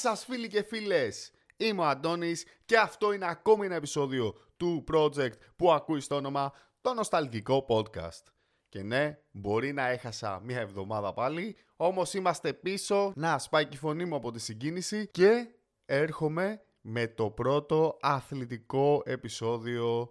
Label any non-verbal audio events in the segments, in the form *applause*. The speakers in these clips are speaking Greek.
Γεια σας φίλοι και φίλες! Είμαι ο Αντώνης και αυτό είναι ακόμη ένα επεισόδιο του project που ακούεις στο όνομα το Νοσταλγικό Podcast. Και ναι, μπορεί να έχασα μία εβδομάδα πάλι, όμως είμαστε πίσω, να σπάει και η φωνή μου από τη συγκίνηση και έρχομαι με το πρώτο αθλητικό επεισόδιο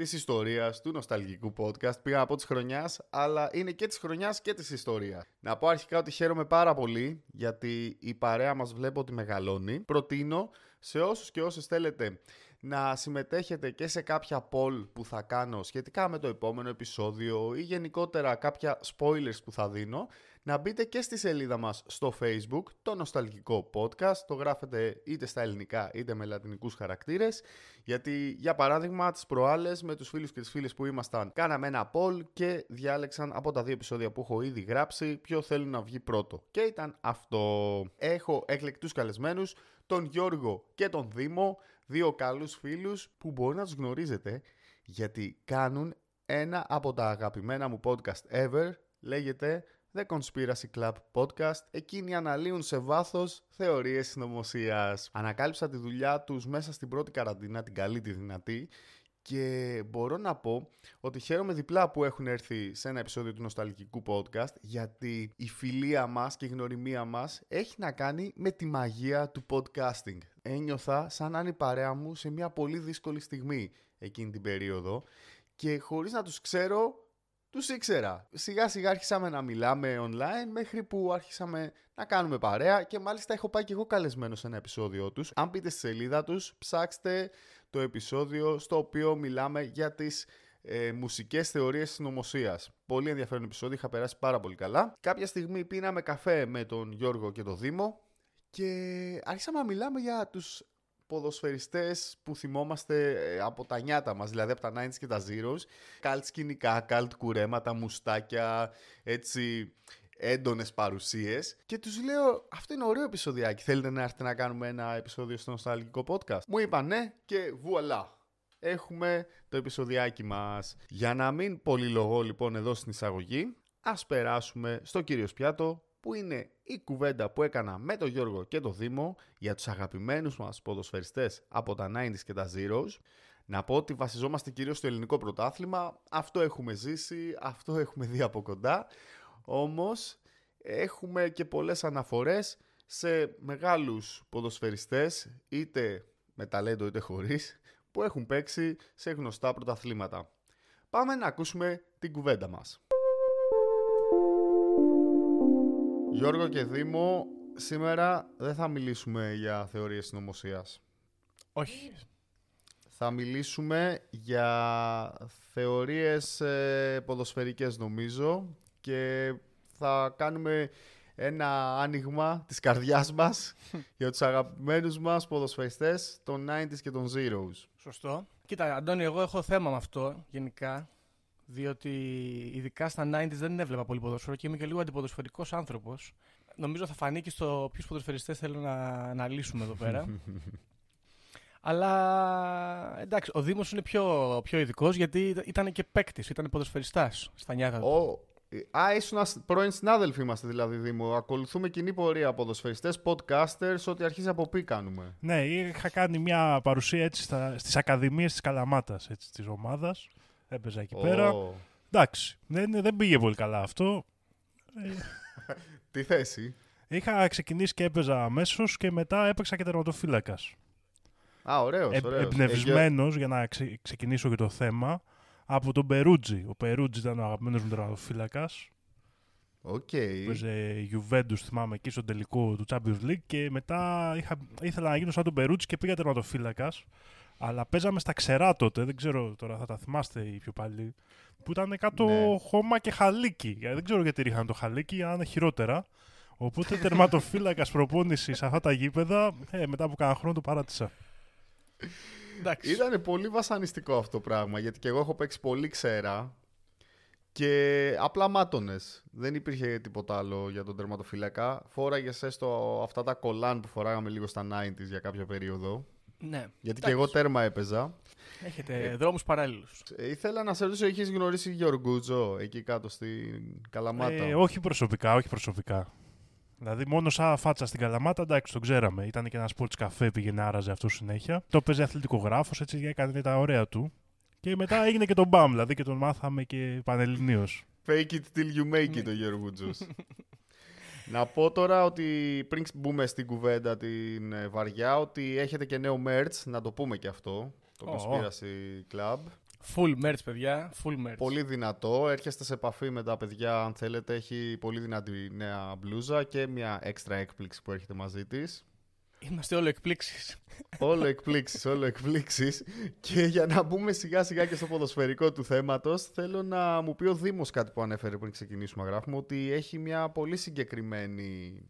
της ιστορίας του νοσταλγικού podcast. Πήγα από της χρονιάς, αλλά είναι και της χρονιάς και της ιστορίας. Να πω αρχικά ότι χαίρομαι πάρα πολύ γιατί η παρέα μας βλέπω ότι μεγαλώνει. Προτείνω σε όσους και όσες θέλετε να συμμετέχετε και σε κάποια poll που θα κάνω σχετικά με το επόμενο επεισόδιο ή γενικότερα κάποια spoilers που θα δίνω να μπείτε και στη σελίδα μας στο facebook, το νοσταλγικό podcast, το γράφετε είτε στα ελληνικά είτε με λατινικούς χαρακτήρες, γιατί για παράδειγμα τις προάλλες με τους φίλους και τις φίλες που ήμασταν κάναμε ένα poll και διάλεξαν από τα δύο επεισόδια που έχω ήδη γράψει ποιο θέλουν να βγει πρώτο. Και ήταν αυτό. Έχω εκλεκτούς καλεσμένους, τον Γιώργο και τον Δήμο, δύο καλούς φίλους που μπορεί να τους γνωρίζετε γιατί κάνουν ένα από τα αγαπημένα μου podcast ever, λέγεται The Conspiracy Club Podcast. Εκείνοι αναλύουν σε βάθος θεωρίες συνωμοσίας. Ανακάλυψα τη δουλειά τους μέσα στην πρώτη καραντίνα, την καλή τη δυνατή, και μπορώ να πω ότι χαίρομαι διπλά που έχουν έρθει σε ένα επεισόδιο του Νοσταλγικού Podcast γιατί η φιλία μας και η γνωριμία μας έχει να κάνει με τη μαγεία του podcasting. Ένιωθα σαν να είναι η παρέα μου σε μια πολύ δύσκολη στιγμή εκείνη την περίοδο και χωρίς να τους ξέρω τους ήξερα. Σιγά σιγά άρχισαμε να μιλάμε online μέχρι που άρχισαμε να κάνουμε παρέα και μάλιστα έχω πάει και εγώ καλεσμένο σε ένα επεισόδιο τους. Αν πείτε στη σελίδα τους ψάξτε το επεισόδιο στο οποίο μιλάμε για τις ε, μουσικές θεωρίες συνωμοσία. Πολύ ενδιαφέρον επεισόδιο, είχα περάσει πάρα πολύ καλά. Κάποια στιγμή πίναμε καφέ με τον Γιώργο και τον Δήμο και άρχισαμε να μιλάμε για τους ποδοσφαιριστές που θυμόμαστε ε, από τα νιάτα μας, δηλαδή από τα 90s και τα zeros. Καλτ σκηνικά, καλτ κουρέματα, μουστάκια, έτσι έντονες παρουσίες. Και τους λέω, Αυτό είναι ωραίο επεισοδιάκι. Θέλετε να έρθετε να κάνουμε ένα επεισόδιο στο νοσταλγικό podcast; Μου είπαν ναι και βουαλά. Έχουμε το επεισοδιάκι μας. Για να μην πολυλογώ λοιπόν εδώ στην εισαγωγή, ας περάσουμε στο κύριο πιάτο που είναι η κουβέντα που έκανα με τον Γιώργο και τον Δήμο για τους αγαπημένους μας ποδοσφαιριστές από τα 90s και τα Zeros. Να πω ότι βασιζόμαστε κυρίως στο ελληνικό πρωτάθλημα, αυτό έχουμε ζήσει, αυτό έχουμε δει από κοντά, όμως έχουμε και πολλές αναφορές σε μεγάλους ποδοσφαιριστές, είτε με ταλέντο είτε χωρίς, που έχουν παίξει σε γνωστά πρωταθλήματα. Πάμε να ακούσουμε την κουβέντα μας. Γιώργο και Δήμο, σήμερα δεν θα μιλήσουμε για θεωρίες συνωμοσίας. Όχι. Θα μιλήσουμε για θεωρίες ε, ποδοσφαιρικές νομίζω και θα κάνουμε ένα άνοιγμα της καρδιάς μας *laughs* για τους αγαπημένους μας ποδοσφαιριστές των 90s και των Zeros. Σωστό. Κοίτα, Αντώνη, εγώ έχω θέμα με αυτό γενικά. Διότι ειδικά στα 90s δεν έβλεπα πολύ ποδόσφαιρο και είμαι και λίγο αντιποδοσφαιρικός άνθρωπος. Νομίζω θα φανεί και στο ποιους ποδοσφαιριστές θέλω να αναλύσουμε εδώ πέρα. *laughs* Αλλά εντάξει, ο Δήμος είναι πιο, πιο ειδικός γιατί ήταν και παίκτης, ήταν ποδοσφαιριστάς στα νιάτα του. Α, ήσουν πρώην συνάδελφοι είμαστε δηλαδή, Δήμο. Ακολουθούμε κοινή πορεία ποδοσφαιριστές, podcasters, ό,τι αρχίζει από πί κάνουμε. Ναι, είχα κάνει μια παρουσία έτσι στις Ακαδημίες της Καλαμάτας της ομάδας. Έπαιζα εκεί πέρα. Εντάξει, δεν, δεν πήγε πολύ καλά αυτό. *laughs* Τι θέση; Είχα ξεκινήσει και έπαιζα αμέσως και μετά έπαιξα και τερματοφύλακας. Α, ωραίος. Ε, Εμπνευσμένος για να ξεκινήσω και το θέμα από τον Περούτζι. Ο Περούτζι ήταν ο αγαπημένος μου τερματοφύλακας. OK. Okay. Παίζε Juventus, θυμάμαι, εκεί στο τελικό του Champions League και μετά είχα, ήθελα να γίνω σαν τον Περούτζι και πήγα τερματοφύλακας. Αλλά παίζαμε στα ξερά τότε, δεν ξέρω τώρα, θα τα θυμάστε οι πιο παλιοί. Που ήταν κάτω ναι. χώμα και χαλίκι. Δεν ξέρω γιατί ρίχναν το χαλίκι, αν είναι χειρότερα. Οπότε *laughs* τερματοφύλακας προπόνησης σε αυτά τα γήπεδα, ε, μετά από κάνα χρόνο το παράτησα. Ήταν πολύ βασανιστικό αυτό το πράγμα, γιατί και εγώ έχω παίξει πολύ ξέρα και απλά μάτωνες. Δεν υπήρχε τίποτα άλλο για τον τερματοφύλακα. Φόραγες έστω αυτά τα κολάν που φοράγαμε λίγο στα 90s για κάποια περίοδο. Ναι. Γιατί και εγώ τέρμα έπαιζα. Έχετε ε, δρόμους παράλληλους. Ε, ήθελα να σε ρωτήσω, έχεις γνωρίσει Γιώργουτζο εκεί κάτω στην Καλαμάτα; Ε, όχι προσωπικά, όχι προσωπικά. Δηλαδή, μόνο σαν φάτσα στην Καλαμάτα, εντάξει, τον ξέραμε. Ήταν και ένα sports καφέ, πήγαινε άραζε αυτό συνέχεια. Το παίζει αθλητικογράφος, έτσι έκανε τα ωραία του. Και μετά έγινε και τον μπαμ, δηλαδή και τον μάθαμε και πανελληνίως. Fake it till you make it, ο Γιώργο *laughs* Να πω τώρα ότι πριν μπούμε στην κουβέντα την ε, βαριά, ότι έχετε και νέο merch, να το πούμε και αυτό, το Ω. Conspiracy Club. Full merch, παιδιά. Full merch. Πολύ δυνατό, έρχεστε σε επαφή με τα παιδιά αν θέλετε, έχει πολύ δυνατή νέα μπλούζα και μια έξτρα έκπληξη που έρχεται μαζί της. Είμαστε όλο εκπλήξεις. όλο εκπλήξεις, όλο εκπλήξεις. Και για να μπούμε σιγά σιγά και στο ποδοσφαιρικό του θέματος, θέλω να μου πει ο Δήμος κάτι που ανέφερε πριν ξεκινήσουμε να γράφουμε, ότι έχει μια πολύ συγκεκριμένη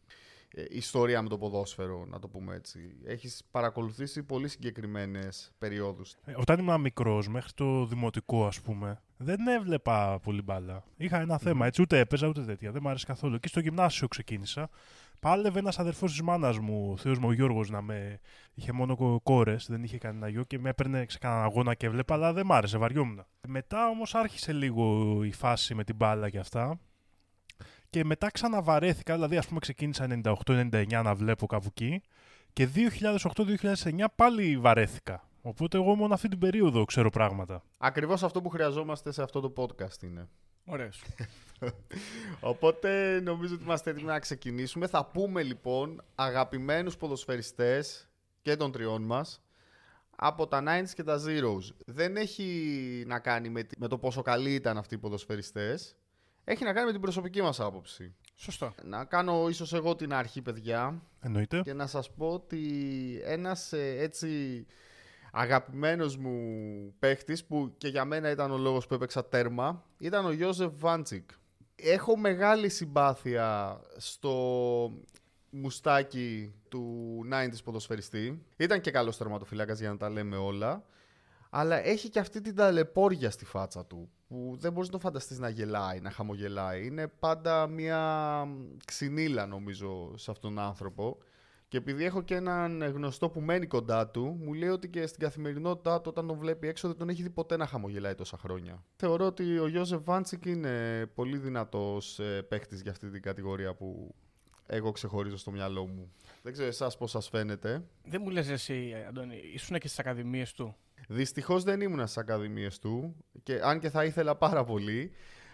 ε, ιστορία με το ποδόσφαιρο, να το πούμε έτσι. Έχεις παρακολουθήσει πολύ συγκεκριμένες περιόδους. Ε, Όταν ήμουν μικρός, μέχρι το δημοτικό, ας πούμε, δεν έβλεπα πολύ μπάλα. Είχα ένα θέμα, έτσι, ούτε έπαιζα ούτε τέτοια. Δεν μου άρεσε καθόλου. Και στο γυμνάσιο ξεκίνησα. Πάλευε ένας αδερφός της μάνας μου, ο Θεό μου ο Γιώργος, να με. είχε μόνο κόρες, δεν είχε κανένα γιο και με έπαιρνε σε κανέναν αγώνα και έβλεπα, αλλά δεν μ' άρεσε, βαριόμουν. Μετά όμως άρχισε λίγο η φάση με την μπάλα και αυτά. Και μετά ξαναβαρέθηκα, δηλαδή ας πούμε ξεκίνησα 98-99 να βλέπω κάπου εκεί και 2008-2009 πάλι βαρέθηκα. Οπότε εγώ μόνο αυτή την περίοδο ξέρω πράγματα. Ακριβώς αυτό που χρειαζόμαστε σε αυτό το podcast είναι. Ωραίος. *laughs* Οπότε νομίζω ότι είμαστε έτοιμοι να ξεκινήσουμε. Θα πούμε λοιπόν αγαπημένους ποδοσφαιριστές και των τριών μας από τα 90s και τα Zeros. Δεν έχει να κάνει με, τη- με το πόσο καλοί ήταν αυτοί οι ποδοσφαιριστές. Έχει να κάνει με την προσωπική μας άποψη. Σωστό. Να κάνω ίσως εγώ την αρχή, παιδιά, Εννοείται. και να σας πω ότι ένας ε, έτσι αγαπημένος μου παίχτης που και για μένα ήταν ο λόγος που έπαιξα τέρμα ήταν ο Γιώζεφ Βάντσικ. Έχω μεγάλη συμπάθεια στο μουστάκι του 90s ποδοσφαιριστή. Ήταν και καλός τερματοφυλάκας για να τα λέμε όλα. Αλλά έχει και αυτή την ταλαιπώρια στη φάτσα του που δεν μπορείς να το φανταστείς να γελάει, να χαμογελάει. Είναι πάντα μια ξυνήλα νομίζω σε αυτόν τον άνθρωπο. Και επειδή έχω και έναν γνωστό που μένει κοντά του, μου λέει ότι και στην καθημερινότητά του, όταν τον βλέπει έξω, δεν τον έχει δει ποτέ να χαμογελάει τόσα χρόνια. Θεωρώ ότι ο Γιώζεφ Βάντσικ είναι πολύ δυνατός παίχτης για αυτή την κατηγορία που εγώ ξεχωρίζω στο μυαλό μου. Δεν ξέρω εσάς πώς σας φαίνεται. Δεν μου λες εσύ, Αντώνη, ήσουν και στις ακαδημίες του; Δυστυχώς δεν ήμουν στις ακαδημίες του, και, αν και θα ήθελα πάρα πολύ.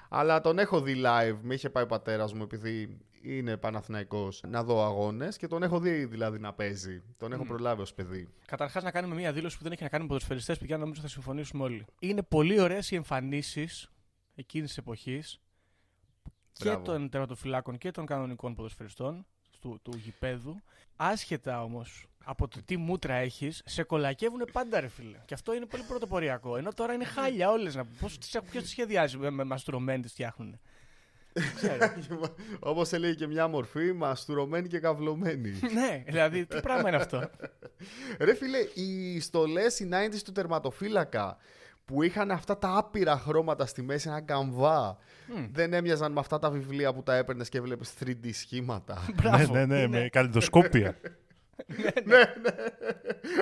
Αλλά τον έχω δει live. Με είχε πάει ο πατέρας μου επειδή είναι Παναθηναϊκός να δω αγώνες και τον έχω δει δηλαδή να παίζει. Τον έχω Μμμ. προλάβει ως παιδί. Καταρχάς, να κάνουμε μια δήλωση που δεν έχει να κάνει με ποδοσφαιριστές, παιδιά, νομίζω θα συμφωνήσουμε όλοι. Είναι πολύ ωραίες οι εμφανίσεις εκείνης της εποχής και Μπράβο. των τερματοφυλάκων και των κανονικών ποδοσφαιριστών του, του γηπέδου. Άσχετα όμως από το τι μούτρα έχεις, σε κολακεύουν πάντα, ρε φίλε. Και αυτό είναι πολύ πρωτοποριακό. Ενώ τώρα είναι χάλια όλες. Ποιος τις σχεδιάζει με, με μαστουρωμένοι τις φτιάχνουν. Δεν ξέρω. *laughs* Όπως έλεγε και μια μορφή, μαστουρωμένη και καυλωμένη. *laughs* ναι, δηλαδή, τι πράγμα είναι αυτό; *laughs* Ρε φίλε, οι στολές οι 90s του τερματοφύλακα που είχαν αυτά τα άπειρα χρώματα στη μέση, ένα καμβά. Μμ. Δεν έμοιαζαν με αυτά τα βιβλία που τα έπαιρνες και έβλεπε 3D σχήματα. Μπράβο. ναι, ναι, ναι, Είναι- με καλλιδοσκόπια. ναι, ναι.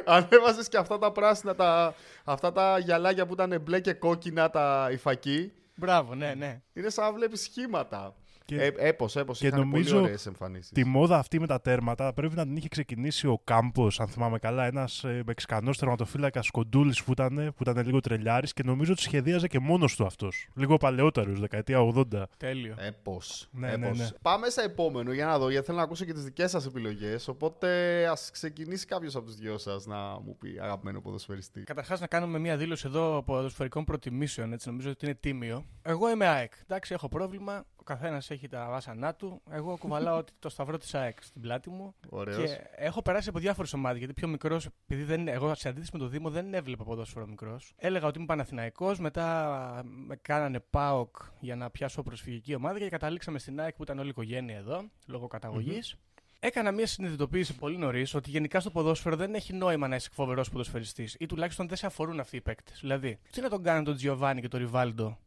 Ανέβαζε και αυτά τα πράσινα, τα, αυτά τα γυαλάκια που ήταν μπλε και κόκκινα τα υφακή. Μπράβο, ναι, ναι. Είναι σαν να βλέπεις σχήματα. Και Ε, έπος, έπος. και Είχαν νομίζω πολύ ωραίες εμφανίσεις. τη μόδα αυτή με τα τέρματα πρέπει να την είχε ξεκινήσει ο Κάμπος, αν θυμάμαι καλά. Ένας ε, Μεξικανός τερματοφύλακας κοντούλης που ήταν, που ήταν λίγο τρελιάρης και νομίζω ότι σχεδίαζε και μόνος του αυτός. Λίγο παλαιότερος, δεκαετία 80. Τέλειο. Έπος. Ναι, έπος. ναι, ναι. Πάμε σε επόμενο για να δω, γιατί θέλω να ακούσω και τις δικές σας επιλογές. Οπότε ας ξεκινήσει κάποιος από τους δυο σας να μου πει αγαπημένο ποδοσφαιριστή. Καταρχάς, να κάνουμε μια δήλωση εδώ ποδοσφαιρικών προτιμήσεων. Έτσι, νομίζω ότι είναι τίμιο. Εγώ είμαι ΑΕΚ. Εντάξει, έχω πρόβλημα. Ο καθένας έχει τα βάσανά του. Εγώ κουβαλάω *laughs* ότι το σταυρό της ΑΕΚ στην πλάτη μου. Ωραίος. Και έχω περάσει από διάφορες ομάδες. Γιατί πιο μικρός, επειδή δεν, εγώ σε αντίθεση με το Δήμο δεν έβλεπα ποδόσφαιρο μικρός. Έλεγα ότι είμαι Παναθηναϊκός, μετά με κάνανε ΠΑΟΚ για να πιάσω προσφυγική ομάδα και καταλήξαμε στην ΑΕΚ που ήταν όλη η οικογένεια εδώ, λόγω καταγωγής. Έκανα μια συνειδητοποίηση πολύ νωρίς ότι γενικά στο ποδόσφαιρο δεν έχει νόημα να είσαι φοβερός ποδοσφαιριστής ή τουλάχιστον δεν σε αφορούν αυτοί οι παίκτες. Δηλαδή, τι να τον κάνουν τον Τζιοβάνι και τον Ριβάλντο,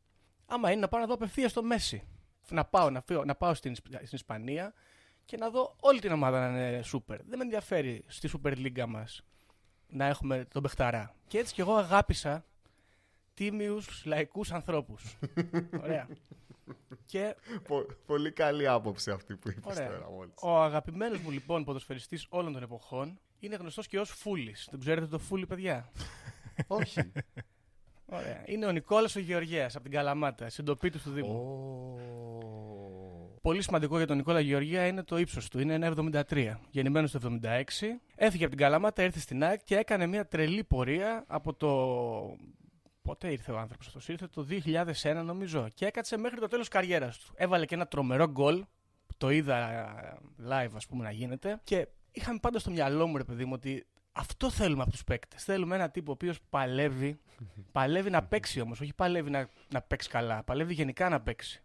άμα είναι να πάω να δω απευθείας στο Μέση. Να πάω, να, φύγω- να πάω στην, Ισπ- στην Ισπανία και να δω όλη την ομάδα να είναι σούπερ. Δεν με ενδιαφέρει στη Super League μας να έχουμε τον Μπεχταρά. Και έτσι κι εγώ αγάπησα τίμιους λαϊκούς ανθρώπους. *laughs* Ωραία. και Πο- πολύ καλή άποψη αυτή που είπες Ωραία. τώρα μόλις. ο αγαπημένος μου λοιπόν ποδοσφαιριστής όλων των εποχών είναι γνωστός και ως Φούλης. Δεν ξέρετε το Φούλη, παιδιά; Όχι. *laughs* Ωραία. Είναι ο Νικόλας ο Γεωργέας από την Καλαμάτα, συντοπίτης του Δήμου. Ω. Πολύ σημαντικό για τον Νικόλα Γεωργία είναι το ύψος του. Είναι 1,73. Γεννημένος το 76. Έφυγε από την Καλαμάτα, ήρθε στην ΑΕΚ και έκανε μια τρελή πορεία από το. Πότε ήρθε ο άνθρωπος αυτός, ήρθε το 2001 νομίζω. Και έκατσε μέχρι το τέλος καριέρας του. Έβαλε και ένα τρομερό γκολ. Το είδα ε, live, ας πούμε, να γίνεται. Και είχαμε πάντα στο μυαλό μου, ρε παιδί μου, ότι αυτό θέλουμε από τους παίκτες. Θέλουμε ένα τύπο ο οποίος παλεύει. *laughs* παλεύει να παίξει όμως, όχι παλεύει να, να παίξει καλά. Παλεύει γενικά να παίξει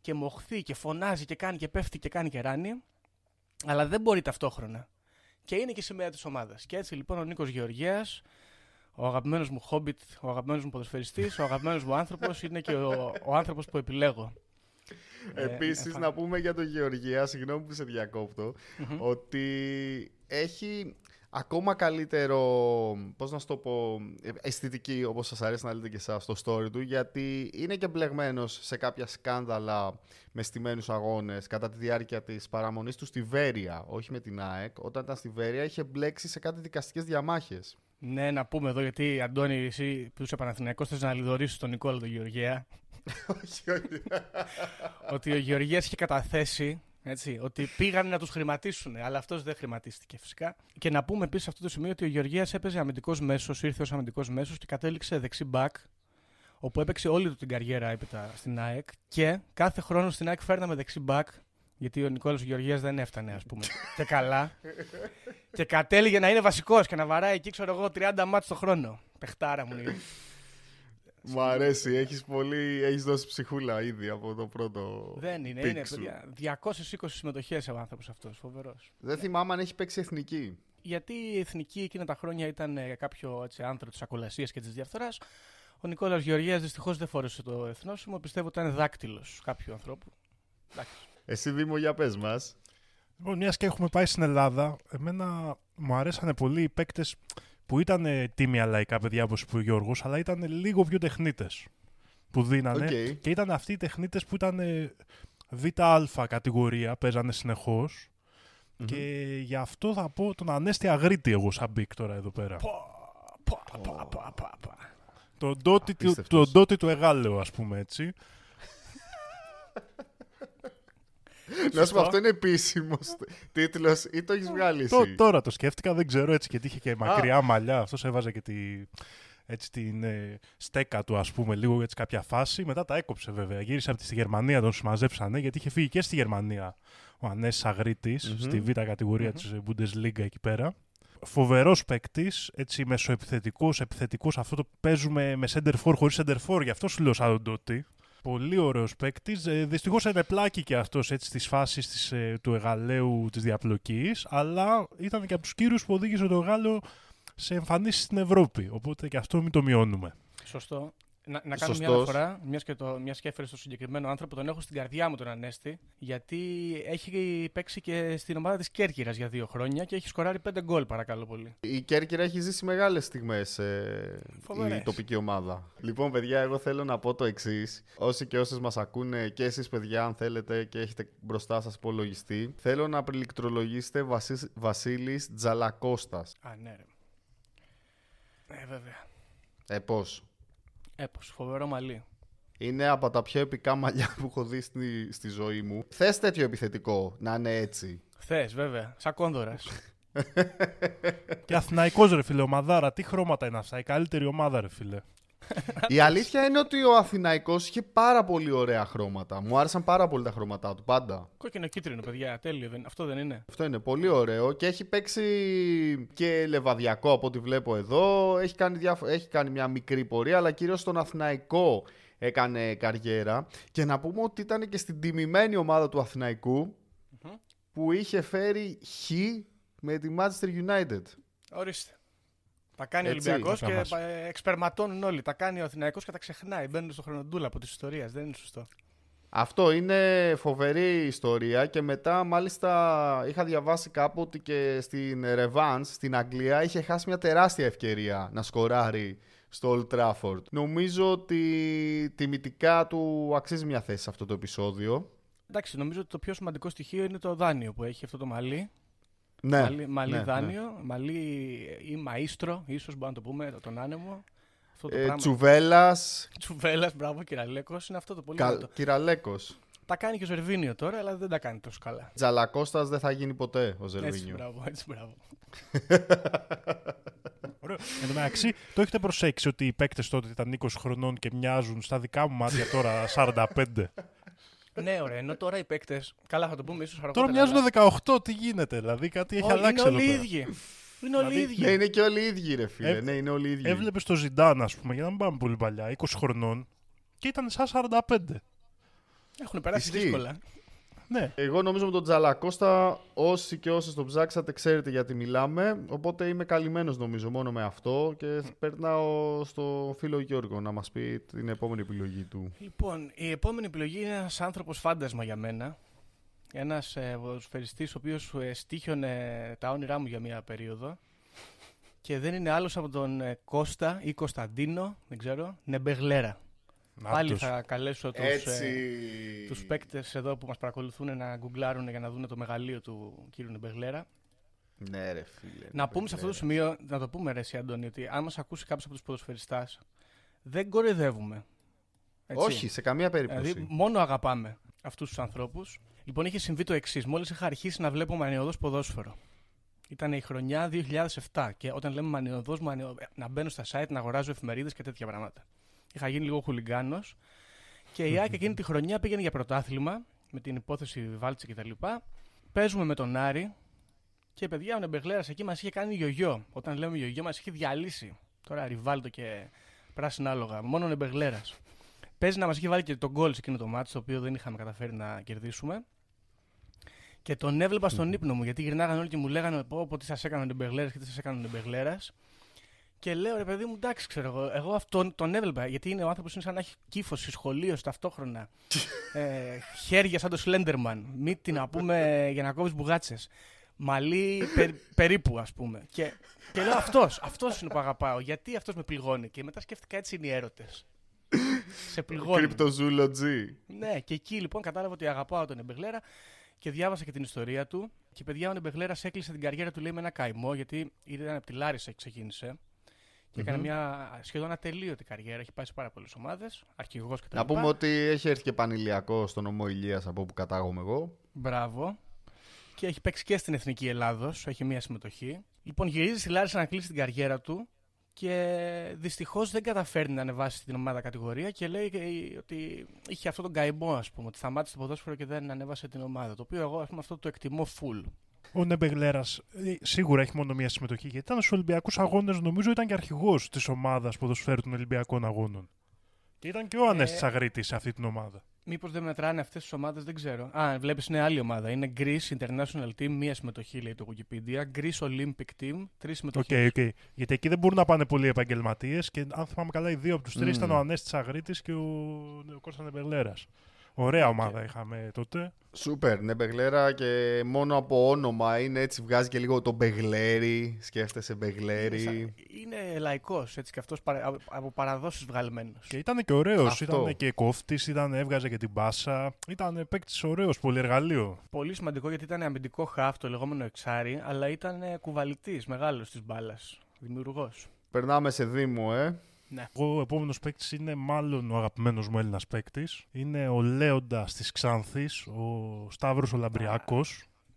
και μοχθεί και φωνάζει και κάνει και πέφτει και κάνει και ράνει, αλλά δεν μπορεί ταυτόχρονα. Και είναι και σημαία της ομάδας. Και έτσι λοιπόν ο Νίκος Γεωργίας, ο αγαπημένος μου χόμπιτ, ο αγαπημένος μου ποδοσφαιριστής, ο αγαπημένος μου άνθρωπος, είναι και ο, ο άνθρωπος που επιλέγω. Ε, Επίσης εφα- να πούμε για τον Γεωργία, συγγνώμη που σε διακόπτω, Μμμ. ότι έχει ακόμα καλύτερο, πώς να σου το πω, ε, αισθητική όπως σας αρέσει να λέτε και εσάς στο story του, γιατί είναι και μπλεγμένος σε κάποια σκάνδαλα με στημένους αγώνες κατά τη διάρκεια της παραμονής του στη Βέρεια, όχι με την ΑΕΚ. Όταν ήταν στη Βέρεια είχε μπλέξει σε κάτι δικαστικές διαμάχες. Ναι, να πούμε εδώ γιατί Αντώνη, εσύ που είσαι Παναθηναϊκός θες να λιδωρήσεις τον Νικόλα τον Γεωργία. *laughs* όχι, όχι. ότι ο Γεωργίας είχε καταθέσει έτσι, ότι πήγαν να τους χρηματίσουν, αλλά αυτός δεν χρηματίστηκε φυσικά. Και να πούμε επίσης σε αυτό το σημείο ότι ο Γεωργίας έπαιζε αμυντικός μέσος, ήρθε ως αμυντικός μέσος και κατέληξε δεξί μπακ, όπου έπαιξε όλη του την καριέρα έπειτα στην ΑΕΚ. Και κάθε χρόνο στην ΑΕΚ φέρναμε δεξί μπακ, γιατί ο Νικόλας Γεωργίας δεν έφτανε, ας πούμε. και καλά. και κατέληγε να είναι βασικός και να βαράει εκεί, ξέρω εγώ, 30 ματς το χρόνο. Παιχτάρα μου είναι. Μου αρέσει, έχεις, πολύ, έχεις δώσει ψυχούλα ήδη από το πρώτο Δεν είναι, pick είναι. σου. παιδιά. 220 συμμετοχές ο άνθρωπος αυτός. Φοβερός. Δεν θυμάμαι αν έχει παίξει εθνική. Γιατί η εθνική εκείνα τα χρόνια ήταν ε, κάποιο έτσι, άντρο της ακολασίας και της διαφθοράς. Ο Νικόλας Γεωργέας δυστυχώς δεν φόρεσε το εθνόσημο. Πιστεύω ότι ήταν δάκτυλος κάποιου ανθρώπου. Εντάξει. Εσύ Δήμο για πες μας. Λοιπόν, μιας και έχουμε πάει στην Ελλάδα, εμένα μου αρέσανε πολύ οι παίκτες που ήταν ε, τίμια λαϊκά παιδιά όπως είπε ο Γιώργος, αλλά ήταν λίγο πιο τεχνίτες που δίνανε. Οκ. Και ήταν αυτοί οι τεχνίτες που ήταν ε, ΒΑ κατηγορία, παίζανε συνεχώς. Και γι' αυτό θα πω τον Ανέστη Αγρίτη εγώ σαν pick τώρα εδώ πέρα. Πα, πα, πα, πα, πα, πα. Τον Totti του, Απίστευτος. τον Totti του Αιγάλεω ας πούμε έτσι. *laughs* Να σου πω, αυτό είναι επίσημο τίτλος ή το έχεις βγάλει εσύ; Το, τώρα το σκέφτηκα, δεν ξέρω έτσι γιατί είχε και μακριά μαλλιά. Αυτός έβαζε και τη, έτσι την ε, στέκα του ας πούμε λίγο έτσι κάποια φάση. Μετά τα έκοψε βέβαια. Γύρισε από τη στη Γερμανία, τον συμμαζέψανε γιατί είχε φύγει και στη Γερμανία ο Ανέσης Αγρίτης, Μμμ. στη β' κατηγορία της ε, Bundesliga εκεί πέρα. Φοβερός παίκτης, έτσι μεσοεπιθετικός, επιθετικός. Αυτό το παίζουμε με center for χωρίς center for, γι' αυτό σου λέω σαν τον Ντότι. Πολύ ωραίος παίκτης. Ε, Δυστυχώς είναι πλάκι και αυτός στις φάσεις ε, του Εγαλαίου της διαπλοκής, αλλά ήταν και από τους κύριους που οδήγησε το Εγάλεο σε εμφανίσεις στην Ευρώπη. Οπότε και αυτό μην το μειώνουμε. Σωστό. Να, να κάνω μια Σωστός. αναφορά, μιας και, το, μιας και έφερε στο συγκεκριμένο άνθρωπο, τον έχω στην καρδιά μου τον Ανέστη, γιατί έχει παίξει και στην ομάδα της Κέρκυρας για δύο χρόνια και έχει σκοράρει πέντε γκολ, παρακαλώ πολύ. Η Κέρκυρα έχει ζήσει μεγάλες στιγμές ε, η Φοβερές. τοπική ομάδα. Λοιπόν, παιδιά, εγώ θέλω να πω το εξής. Όσοι και όσες μας ακούνε, και εσείς, παιδιά, αν θέλετε και έχετε μπροστά σας υπολογιστή, θέλω να πριληκτρολογήσετε Βασίλη Βασίλης Τζαλακώστας. Α, ναι, ρε. Ε, βέβαια. Ε, πώς; Έπος, φοβερό μαλλί. Είναι από τα πιο επικά μαλλιά που έχω δει στη, στη ζωή μου. Θες τέτοιο επιθετικό, να είναι έτσι; Θες, βέβαια. Σαν κόνδωρας. *laughs* και Αθηναϊκός ρε φίλε, ομαδάρα. Τι χρώματα είναι αυτά, η καλύτερη ομάδα ρε φίλε. Η αλήθεια είναι ότι ο Αθηναϊκός είχε πάρα πολύ ωραία χρώματα. Μου άρεσαν πάρα πολύ τα χρώματά του, πάντα. Κόκκινο κίτρινο, παιδιά. Τέλειο. Δεν... Αυτό δεν είναι. Αυτό είναι πολύ ωραίο και έχει παίξει και λεβαδιακό από ό,τι βλέπω εδώ. Έχει κάνει, διάφο- έχει κάνει μια μικρή πορεία, αλλά κυρίως στον Αθηναϊκό έκανε καριέρα. Και να πούμε ότι ήταν και στην τιμημένη ομάδα του αθηναικου που είχε φέρει χ με τη Manchester United. Ορίστε. Τα κάνει ο Έτσι, Ολυμπιακός θα και μας. ε, εξπερματώνουν όλοι. Τα κάνει ο Αθηναϊκός και τα ξεχνάει. Μπαίνουν στο χρονοτούλα από της ιστορίας. Δεν είναι σωστό. Αυτό είναι φοβερή ιστορία και μετά μάλιστα είχα διαβάσει κάπου ότι και στην Revans στην Αγγλία είχε χάσει μια τεράστια ευκαιρία να σκοράρει στο Old Trafford. Νομίζω ότι τιμητικά του αξίζει μια θέση σε αυτό το επεισόδιο. Εντάξει, νομίζω ότι το πιο σημαντικό στοιχείο είναι το δάνειο που έχει αυτό το μαλλί. Ναι, μαλλί μαλλί ναι, δάνειο, μαλλί ή μαΐστρο, ίσως μπορούμε να το πούμε, τον άνεμο. Αυτό το Ε, πράγμα. Τσουβέλλας, Τσουβέλλας, μπράβο, κυραλέκος, είναι αυτό το πολύ Κα... ωραίο. Κυραλέκος. Τα κάνει και ο Ζερβίνιο τώρα, αλλά δεν τα κάνει τόσο καλά. Τζαλακώστας δεν θα γίνει ποτέ ο Έτσι, Ζερβίνιο. μπράβο, έτσι, μπράβο. *laughs* Ωραίο. Εν τω μεταξύ, το έχετε προσέξει ότι οι παίκτες τότε ήταν 20 χρονών και μοιάζουν στα δικά μου μάτια τώρα 45. Ναι, ωραία, ενώ τώρα οι παίκτες. Καλά, θα το πούμε ίσως αργότερα. τώρα μοιάζουν αλλά- 18. Τι γίνεται, δηλαδή κάτι έχει Όχι, αλλάξει Είναι εδώ όλοι οι πέρα. ίδιοι. Είναι όλοι οι Δηλαδή, ίδιοι. Ναι, είναι και όλοι οι ίδιοι, ρε φίλε. Ε, ναι, είναι όλοι οι ίδιοι. Έβλεπες το Ζιντάν, ας πούμε, για να μην πάμε πολύ παλιά, 20 χρονών και ήταν σαν 45. Έχουν περάσει Ισχύει. δύσκολα. Ναι. Εγώ νομίζω με τον Τζαλακώστα, όσοι και όσοι τον ψάξατε, ξέρετε γιατί μιλάμε. Οπότε είμαι καλυμμένος νομίζω μόνο με αυτό και περνάω στο φίλο Γιώργο να μας πει την επόμενη επιλογή του. Λοιπόν, η επόμενη επιλογή είναι ένας άνθρωπος φάντασμα για μένα. Ένας ε, ποδοσφαιριστή ο οποίος ε, στήχιωνε τα όνειρά μου για μία περίοδο. Και δεν είναι άλλος από τον ε, Κώστα ή Κωνσταντίνο, δεν ξέρω, Νεμπεγλέρα. Πάλι Νάτος. θα καλέσω τους, Έτσι. ε, τους παίκτες εδώ που μας παρακολουθούν να γκουγκλάρουν για να δουν το μεγαλείο του κύριου Νεμπεγλέρα. Ναι, ρε φίλε. Να πούμε σε αυτό το σημείο, να το πούμε ρε εσύ Αντώνη, ότι αν μας ακούσει κάποιος από τους ποδοσφαιριστάς, δεν κοροϊδεύουμε. Έτσι. Όχι, σε καμία περίπτωση. Δηλαδή, μόνο αγαπάμε αυτούς τους ανθρώπους. Λοιπόν, είχε συμβεί το εξής. Μόλις είχα αρχίσει να βλέπω μανιωδός ποδόσφαιρο. Ήταν η χρονιά 2007 και όταν λέμε μανιωδός, μανιω... να μπαίνω στα site, να αγοράζω εφημερίδες και τέτοια πράγματα. Είχα γίνει λίγο χουλιγκάνος και η ΑΕΚ εκείνη τη χρονιά πήγαινε για πρωτάθλημα με την υπόθεση Βάλτσε κτλ. Παίζουμε με τον Άρη και παιδιά ο Νεμπεγλέρας εκεί μας είχε κάνει γιογιό. Όταν λέμε γιογιό, μας είχε διαλύσει. Τώρα Ριβάλτο και πράσινα άλογα. Μόνο ο Νεμπεγλέρας. Παίζει να μας είχε βάλει και τον γκολ σε εκείνο το μάτι, το οποίο δεν είχαμε καταφέρει να κερδίσουμε. Και τον έβλεπα στον ύπνο μου, γιατί γυρνάγαν όλοι και μου λέγανε πω, πω τι σας έκανε ο Νεμπεγλέρας και τι σας έκανε ο Νεμπεγλέρας. Και λέω ρε παιδί μου, εντάξει, ξέρω εγώ. Εγώ αυτόν τον έβλεπα, γιατί είναι ο άνθρωπος είναι σαν να έχει κύφωση, σχολείο ταυτόχρονα. *laughs* ε, χέρια σαν το Σλέντερμαν. Μύτη να πούμε για να κόβει μπουγάτσες. Μαλί περ- περίπου, ας πούμε. Και, και λέω αυτός, αυτός είναι που αγαπάω. Γιατί αυτός με πληγώνει. Και μετά σκέφτηκα έτσι είναι οι έρωτες. Σε πληγώνει. Κρυπτοζούλοτζι. Ναι, και εκεί λοιπόν κατάλαβα ότι αγαπάω τον Εμπεγλέρα και διάβασα και την ιστορία του. Και παιδιά, ο Εμπεγλέρας έκλεισε την καριέρα του λέει με ένα καημό, γιατί ήταν από τη Λάρισα και ξεκίνησε. Και έκανε Μμμ. μια σχεδόν ατελείωτη καριέρα. Έχει πάει σε πάρα πολλές ομάδες, αρχηγός κτλ. Να πούμε ότι έχει έρθει και πανηλιακό στον νομό Ηλίας από όπου κατάγομαι εγώ. Μπράβο. Και έχει παίξει και στην Εθνική Ελλάδος, έχει μία συμμετοχή. Λοιπόν, γυρίζει στη Λάρισα να κλείσει την καριέρα του και δυστυχώς δεν καταφέρνει να ανεβάσει την ομάδα κατηγορία και λέει και ότι είχε αυτό τον καημό, ας πούμε, ότι σταμάτησε το ποδόσφαιρο και δεν ανέβασε την ομάδα. Το οποίο εγώ ας πούμε, αυτό το εκτιμώ full. Ο Νεμπεγλέρας σίγουρα έχει μόνο μία συμμετοχή γιατί ήταν στους Ολυμπιακούς Αγώνες, νομίζω ήταν και αρχηγός της ομάδας ποδοσφαίρου των Ολυμπιακών Αγώνων. Και ήταν και ο Ανέστη Ε, Αγρίτης σε αυτή την ομάδα. Μήπως δεν μετράνε αυτές τις ομάδες, δεν ξέρω. Α, βλέπεις είναι άλλη ομάδα. Είναι Greece International Team, μία συμμετοχή λέει το Wikipedia. Greece Olympic Team, τρεις Οκ, συμμετοχές. οκ. Γιατί εκεί δεν μπορούν να πάνε πολλοί επαγγελματίες και αν θυμάμαι καλά, οι δύο από τους τρεις Μμμ. ήταν ο Ανέστης Αγρίτης και ο, ο Κώστας Νεμπεγλέρας. Ωραία Οκ. ομάδα είχαμε τότε. Σούπερ, ναι, Μπεγλέρα και μόνο από όνομα είναι έτσι, βγάζει και λίγο το Μπεγλέρι. Σκέφτεσαι Μπεγλέρι. Είναι λαϊκός έτσι και αυτός από παραδόσεις βγαλμένος. Και ήταν και ωραίος. Αυτό. Ήταν και κόφτης, έβγαζε και την μπάσα. Ήταν παίκτης ωραίος, πολυεργαλείο. Πολύ σημαντικό γιατί ήταν αμυντικό χαφ, το λεγόμενο εξάρι, αλλά ήταν κουβαλητής, μεγάλος της μπάλας. Δημιουργός. Περνάμε σε Δήμο, ε. Ναι. Εγώ ο επόμενος παίκτης είναι μάλλον ο αγαπημένος μου Έλληνας παίκτης. Είναι ο Λέοντα της Ξάνθης, ο Σταύρος ο Λαμπριακό.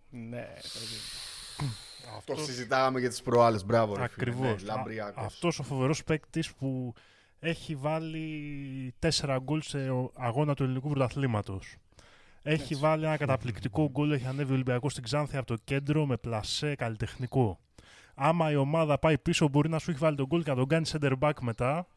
Ναι, παιδί. Το συζητάγαμε για τις προάλλες, μπράβο ρε φίλε. Ακριβώς. Ναι, Λαμπριακός. Αυτός ο φοβερός παίκτης που έχει βάλει τέσσερα γκολ σε ο- αγώνα του ελληνικού πρωταθλήματος. Έχει Έτσι. βάλει ένα καταπληκτικό γκολ, έχει ανέβει ο Ολυμπιακός στην Ξάνθη από το κέντρο με πλασέ καλλιτεχνικό. Άμα η ομάδα πάει πίσω, μπορεί να σου έχει βάλει τον γκολ και να τον κάνει center back μετά.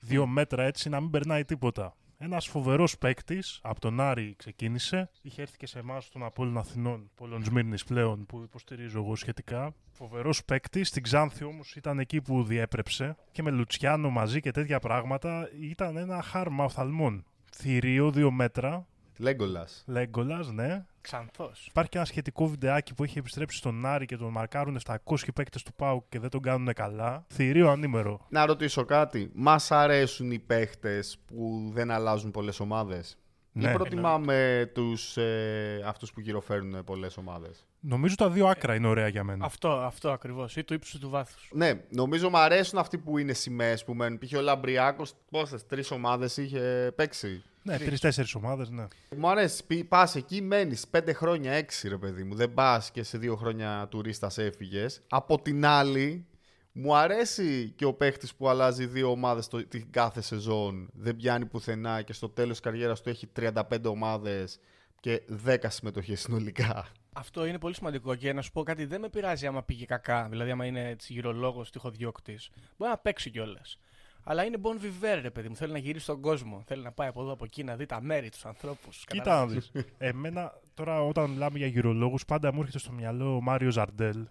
Δύο μέτρα έτσι, να μην περνάει τίποτα. Ένας φοβερός παίκτης από τον Άρη ξεκίνησε. Είχε έρθει και σε εμάς των Απόλλων Αθηνών, Πόλων Σμύρνης πλέον, που υποστηρίζω εγώ σχετικά. Φοβερός παίκτης. Στην Ξάνθη όμως ήταν εκεί που διέπρεψε και με Λουτσιάνο μαζί και τέτοια πράγματα. Ήταν ένα χάρμα οφθαλμών. Θηρίο, δύο μέτρα. Λέγκολας. Λέγκολας, ναι. Ξανθός. Υπάρχει και ένα σχετικό βιντεάκι που έχει επιστρέψει στον Άρη και τον μαρκάρουν 700 παίκτες του Πάου και δεν τον κάνουν καλά. Θηρίο ανήμερο. Να ρωτήσω κάτι. Μας αρέσουν οι παίχτε που δεν αλλάζουν πολλές ομάδες; Ναι, ή προτιμάμε τους, ε, αυτούς που γυροφέρουν πολλές ομάδες; Νομίζω τα δύο άκρα είναι ωραία για μένα. Αυτό, αυτό ακριβώς. Ή του ύψους του βάθους. Ναι, νομίζω μου αρέσουν αυτοί που είναι σημαίες που μένουν. Π.χ. ο Λαμπριάκος, πόσες, τρεις ομάδες είχε παίξει; Ναι, τρει-τέσσερι ομάδες, ναι. Μου αρέσει. Πας εκεί, μένεις πέντε χρόνια, έξι ρε παιδί μου. Δεν πας και σε δύο χρόνια τουρίστας έφυγες. Από την άλλη, μου αρέσει και ο παίχτης που αλλάζει δύο ομάδες την κάθε σεζόν. Δεν πιάνει πουθενά και στο τέλος της καριέρας του έχει 35 ομάδες και 10 συμμετοχές συνολικά. Αυτό είναι πολύ σημαντικό και να σου πω κάτι, δεν με πειράζει άμα πήγε κακά. Δηλαδή, άμα είναι γυρολόγος, τυχοδιώκτη. Μπορεί να παίξει κιόλας. Αλλά είναι bon vivere, ρε παιδί μου. Θέλει να γυρίσει στον κόσμο. Θέλει να πάει από εδώ από εκεί να δει τα μέρη, τους ανθρώπους. Κοίτα να δεις. Εμένα τώρα όταν μιλάμε για γυρολόγους, πάντα μου έρχεται στο μυαλό ο Μάριο Ζαρντέλ.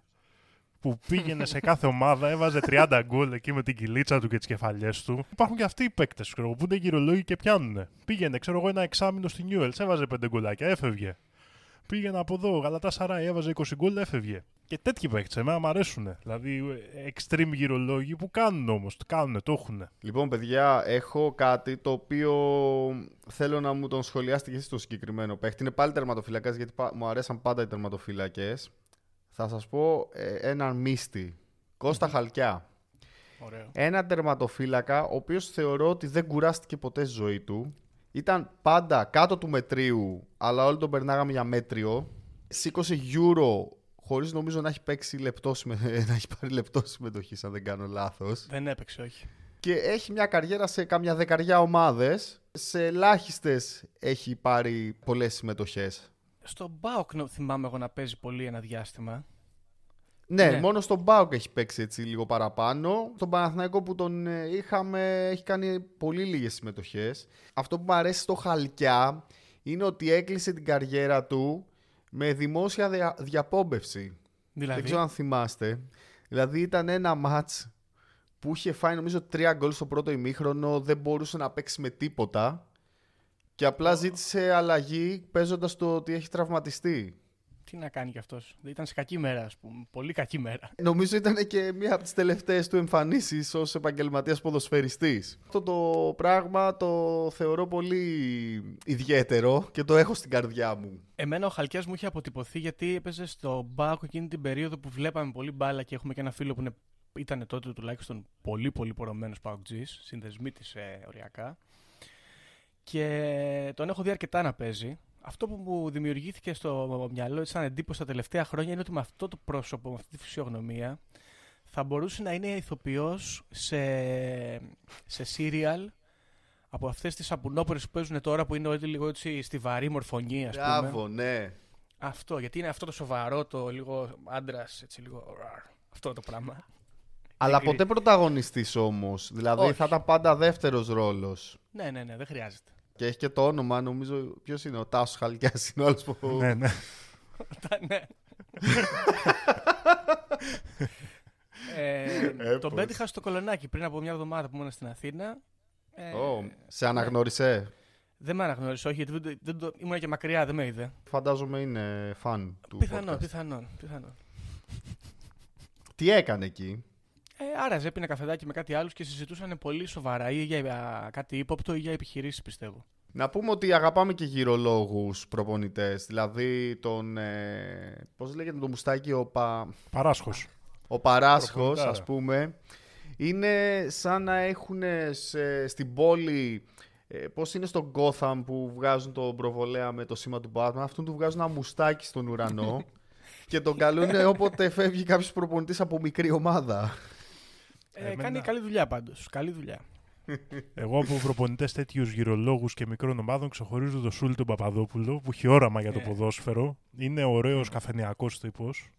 Που πήγαινε σε κάθε ομάδα, έβαζε 30 γκολ εκεί με την κυλίτσα του και τις κεφαλιές του. Υπάρχουν και αυτοί οι παίκτες που είναι γυρολόγοι και πιάνουν. Πήγαινε, ξέρω εγώ, ένα εξάμεινο στην Νιούελ, έβαζε 5 γκολάκια, έφευγε. Πήγαινε από εδώ, Γαλατά Σαράι, έβαζε 20 γκολ, έφευγε. Και τέτοιοι παίχτε, εμένα μου αρέσουν. Δηλαδή, extreme γυρολόγοι που κάνουν όμως, το κάνουν, το έχουν. Λοιπόν, παιδιά, έχω κάτι το οποίο θέλω να μου τον σχολιάσετε και εσείς το συγκεκριμένο παίχτη. Είναι πάλι τερματοφύλακα, γιατί μου αρέσαν πάντα οι τερματοφύλακε. Θα σας πω ε, έναν μίστη. Κώστα Χαλκιά. Ωραίο. Ένα τερματοφύλακα, ο οποίος θεωρώ ότι δεν κουράστηκε ποτέ στη ζωή του. Ήταν πάντα κάτω του μετρίου, αλλά όλοι τον περνάγαμε για μέτριο. Σήκωσε euro χωρίς νομίζω να έχει παίξει λεπτό, *laughs* να έχει πάρει λεπτό συμμετοχή, αν δεν κάνω λάθος. Δεν έπαιξε, όχι. Και έχει μια καριέρα σε κάμια δεκαριά ομάδες. Σε ελάχιστες έχει πάρει πολλές συμμετοχές. Στον Μπάουκ θυμάμαι εγώ να παίζει πολύ ένα διάστημα. Ναι, ναι, μόνο στον Μπάουκ έχει παίξει έτσι λίγο παραπάνω. Στον Παναθηναϊκό που τον ε, είχαμε έχει κάνει πολύ λίγες συμμετοχές. Αυτό που μου αρέσει στο Χαλκιά είναι ότι έκλεισε την καριέρα του με δημόσια δια... διαπόμπευση. Δηλαδή; Δεν ξέρω αν θυμάστε. Δηλαδή ήταν ένα μάτς που είχε φάει νομίζω τρία γκολ στο πρώτο ημίχρονο, δεν μπορούσε να παίξει με τίποτα και απλά ζήτησε αλλαγή παίζοντας το ότι έχει τραυματιστεί. Τι να κάνει κι αυτός. Ήταν σε κακή μέρα, ας πούμε. Πολύ κακή μέρα. Νομίζω ήταν και μία από τις τελευταίες του εμφανίσεις ως επαγγελματίας ποδοσφαιριστής. Αυτό το πράγμα το θεωρώ πολύ ιδιαίτερο και το έχω στην καρδιά μου. Εμένα ο Χαλκιάς μου είχε αποτυπωθεί γιατί έπαιζε στο Μπάκο εκείνη την περίοδο που βλέπαμε πολύ μπάλα και έχουμε και ένα φίλο που είναι, ήταν τότε τουλάχιστον πολύ πολύ πορωμένος Παοκτζή, συνδεσμή της ε, οριακά. Και τον έχω δει αρκετά να παίζει αυτό που μου δημιουργήθηκε στο μυαλό σαν εντύπωση τα τελευταία χρόνια είναι ότι με αυτό το πρόσωπο, με αυτή τη φυσιογνωμία, θα μπορούσε να είναι ηθοποιός σε, σε serial από αυτές τις σαπουνόπορες που παίζουν τώρα που είναι όλοι λίγο έτσι στη βαρύ μορφωνή, ας πούμε. Μπράβο, ναι. Αυτό, γιατί είναι αυτό το σοβαρό, το λίγο άντρας, έτσι λίγο. Αυτό το πράγμα. Αλλά ποτέ πρωταγωνιστής όμως. Δηλαδή Όχι. θα ήταν πάντα δεύτερος ρόλος. Ναι, ναι, ναι, δεν χρειάζεται. Και έχει και το όνομα, νομίζω. Ποιος είναι ο Τάσος Χαλκιάς, είναι ο άλλος που. ναι, ναι. ναι. *laughs* ε, Έπως. τον πέτυχα στο κολονάκι πριν από μια εβδομάδα που ήμουν στην Αθήνα. Ε, Ω, σε αναγνώρισε; Δεν με αναγνώρισε, όχι, γιατί δεν, το- δεν, το- ήμουν και μακριά, δεν με είδε. Φαντάζομαι είναι φαν του. Πιθανόν, podcast. πιθανόν, πιθανόν. Τι έκανε εκεί; Ε, άραζε, έπινε καφεδάκι με κάτι άλλους και συζητούσαν πολύ σοβαρά ή για α, κάτι ύποπτο ή για επιχειρήσεις, πιστεύω. Να πούμε ότι αγαπάμε και γυρολόγους προπονητές. Δηλαδή τον. Ε, Πώς λέγεται το μουστάκι, ο, Πα... Παράσχος. ο Παράσχος, Προπονητάρα. ας πούμε. Είναι σαν να έχουν σε, στην πόλη. Ε, Πώς είναι στο Gotham που βγάζουν τον προβολέα με το σήμα του Batman, αυτόν του βγάζουν ένα μουστάκι στον ουρανό *laughs* και τον καλούν όποτε φεύγει κάποιος προπονητής από μικρή ομάδα. Ε, Εμένα- Κάνει καλή δουλειά πάντως, καλή δουλειά. *laughs* Εγώ από προπονητές τέτοιους γυρολόγους και μικρών ομάδων ξεχωρίζω τον Σούλη τον Παπαδόπουλο που έχει όραμα για το Ε. ποδόσφαιρο. Είναι ωραίος καφενειακό τύπος.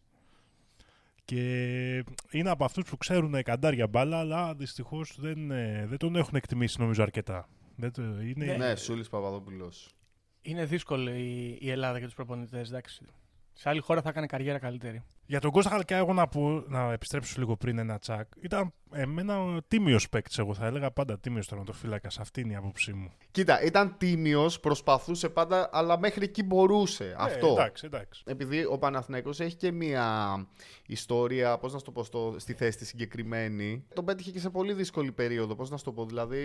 Και είναι από αυτούς που ξέρουν καντάρια μπάλα, αλλά δυστυχώς δεν, ε, δεν τον έχουν εκτιμήσει νομίζω αρκετά. Δεν το, είναι, Ναι. ναι, Σούλης Παπαδόπουλος. Είναι δύσκολη η, η Ελλάδα για τους προπονητές, εντάξει. Σε άλλη χώρα θα έκανε καριέρα καλύτερη. Για τον Κώστα Χαλκιά, εγώ να, πω, να επιστρέψω λίγο πριν ένα τσακ. Ήταν εμένα τίμιος παίκτης, εγώ θα έλεγα πάντα τίμιος τερματοφύλακα. Αυτή είναι η άποψή μου. Κοίτα, ήταν τίμιος, προσπαθούσε πάντα, αλλά μέχρι εκεί μπορούσε. Αυτό. Ε, εντάξει, εντάξει. Επειδή ο Παναθηναϊκός έχει και μία ιστορία, πώς να σου το πω, στο, στη θέση τη συγκεκριμένη. Τον πέτυχε και σε πολύ δύσκολη περίοδο. Πώς να σου το πω, δηλαδή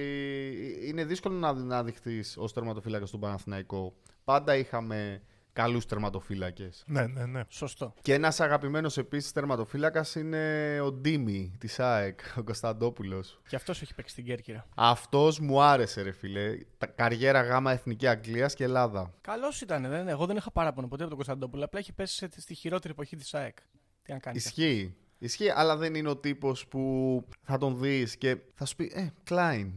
είναι δύσκολο να, να δειχθείς ως τερματοφύλακας στον Παναθηναϊκό. Πάντα είχαμε καλούς τερματοφύλακες. Ναι, ναι, ναι. Σωστό. Και ένας αγαπημένος επίσης τερματοφύλακας είναι ο Ντίμη της ΑΕΚ, ο Κωνσταντόπουλος. Και αυτός έχει παίξει στην Κέρκυρα. Αυτός μου άρεσε, ρε φιλέ. Τα καριέρα γάμα Εθνική Αγγλίας και Ελλάδα. Καλός ήταν, δεν, εγώ δεν είχα παράπονο ποτέ από τον Κωνσταντόπουλο. Απλά έχει πέσει σε- στη χειρότερη εποχή της ΑΕΚ. Τι να κάνει. Ισχύει. Ισχύει, αλλά δεν είναι ο τύπος που θα τον δεις και θα σου πει Ε, Κλάιν.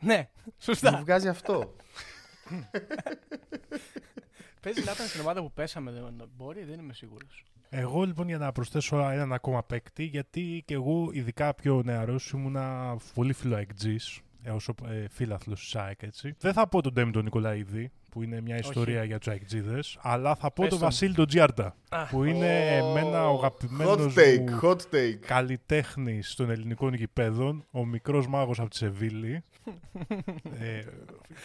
Ναι, Μου σωστά. βγάζει αυτό. *laughs* Παίζει να ήταν στην ομάδα που πέσαμε. Δεν, μπορεί, δεν είμαι σίγουρος. Εγώ λοιπόν για να προσθέσω έναν ακόμα παίκτη, γιατί και εγώ ειδικά πιο νεαρός ήμουνα πολύ φιλοεκτζή, όσο ε, φίλαθλος τη ΑΕΚ έτσι. Δεν θα πω τον Ντέμι τον Νικολαίδη, που είναι μια Όχι. ιστορία για τους αεκτζίδε, αλλά θα πω Πες τον τον. Βασίλη τον Τζιάρτα, Α, που είναι εμένα ο αγαπημένος Hot take, μου hot take. καλλιτέχνη των ελληνικών γηπέδων, ο μικρός μάγος από τη Σεβίλη. *laughs* ε,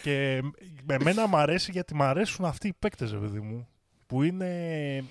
και με εμένα μου αρέσει γιατί μου αρέσουν αυτοί οι παίκτες, παιδί μου. Που είναι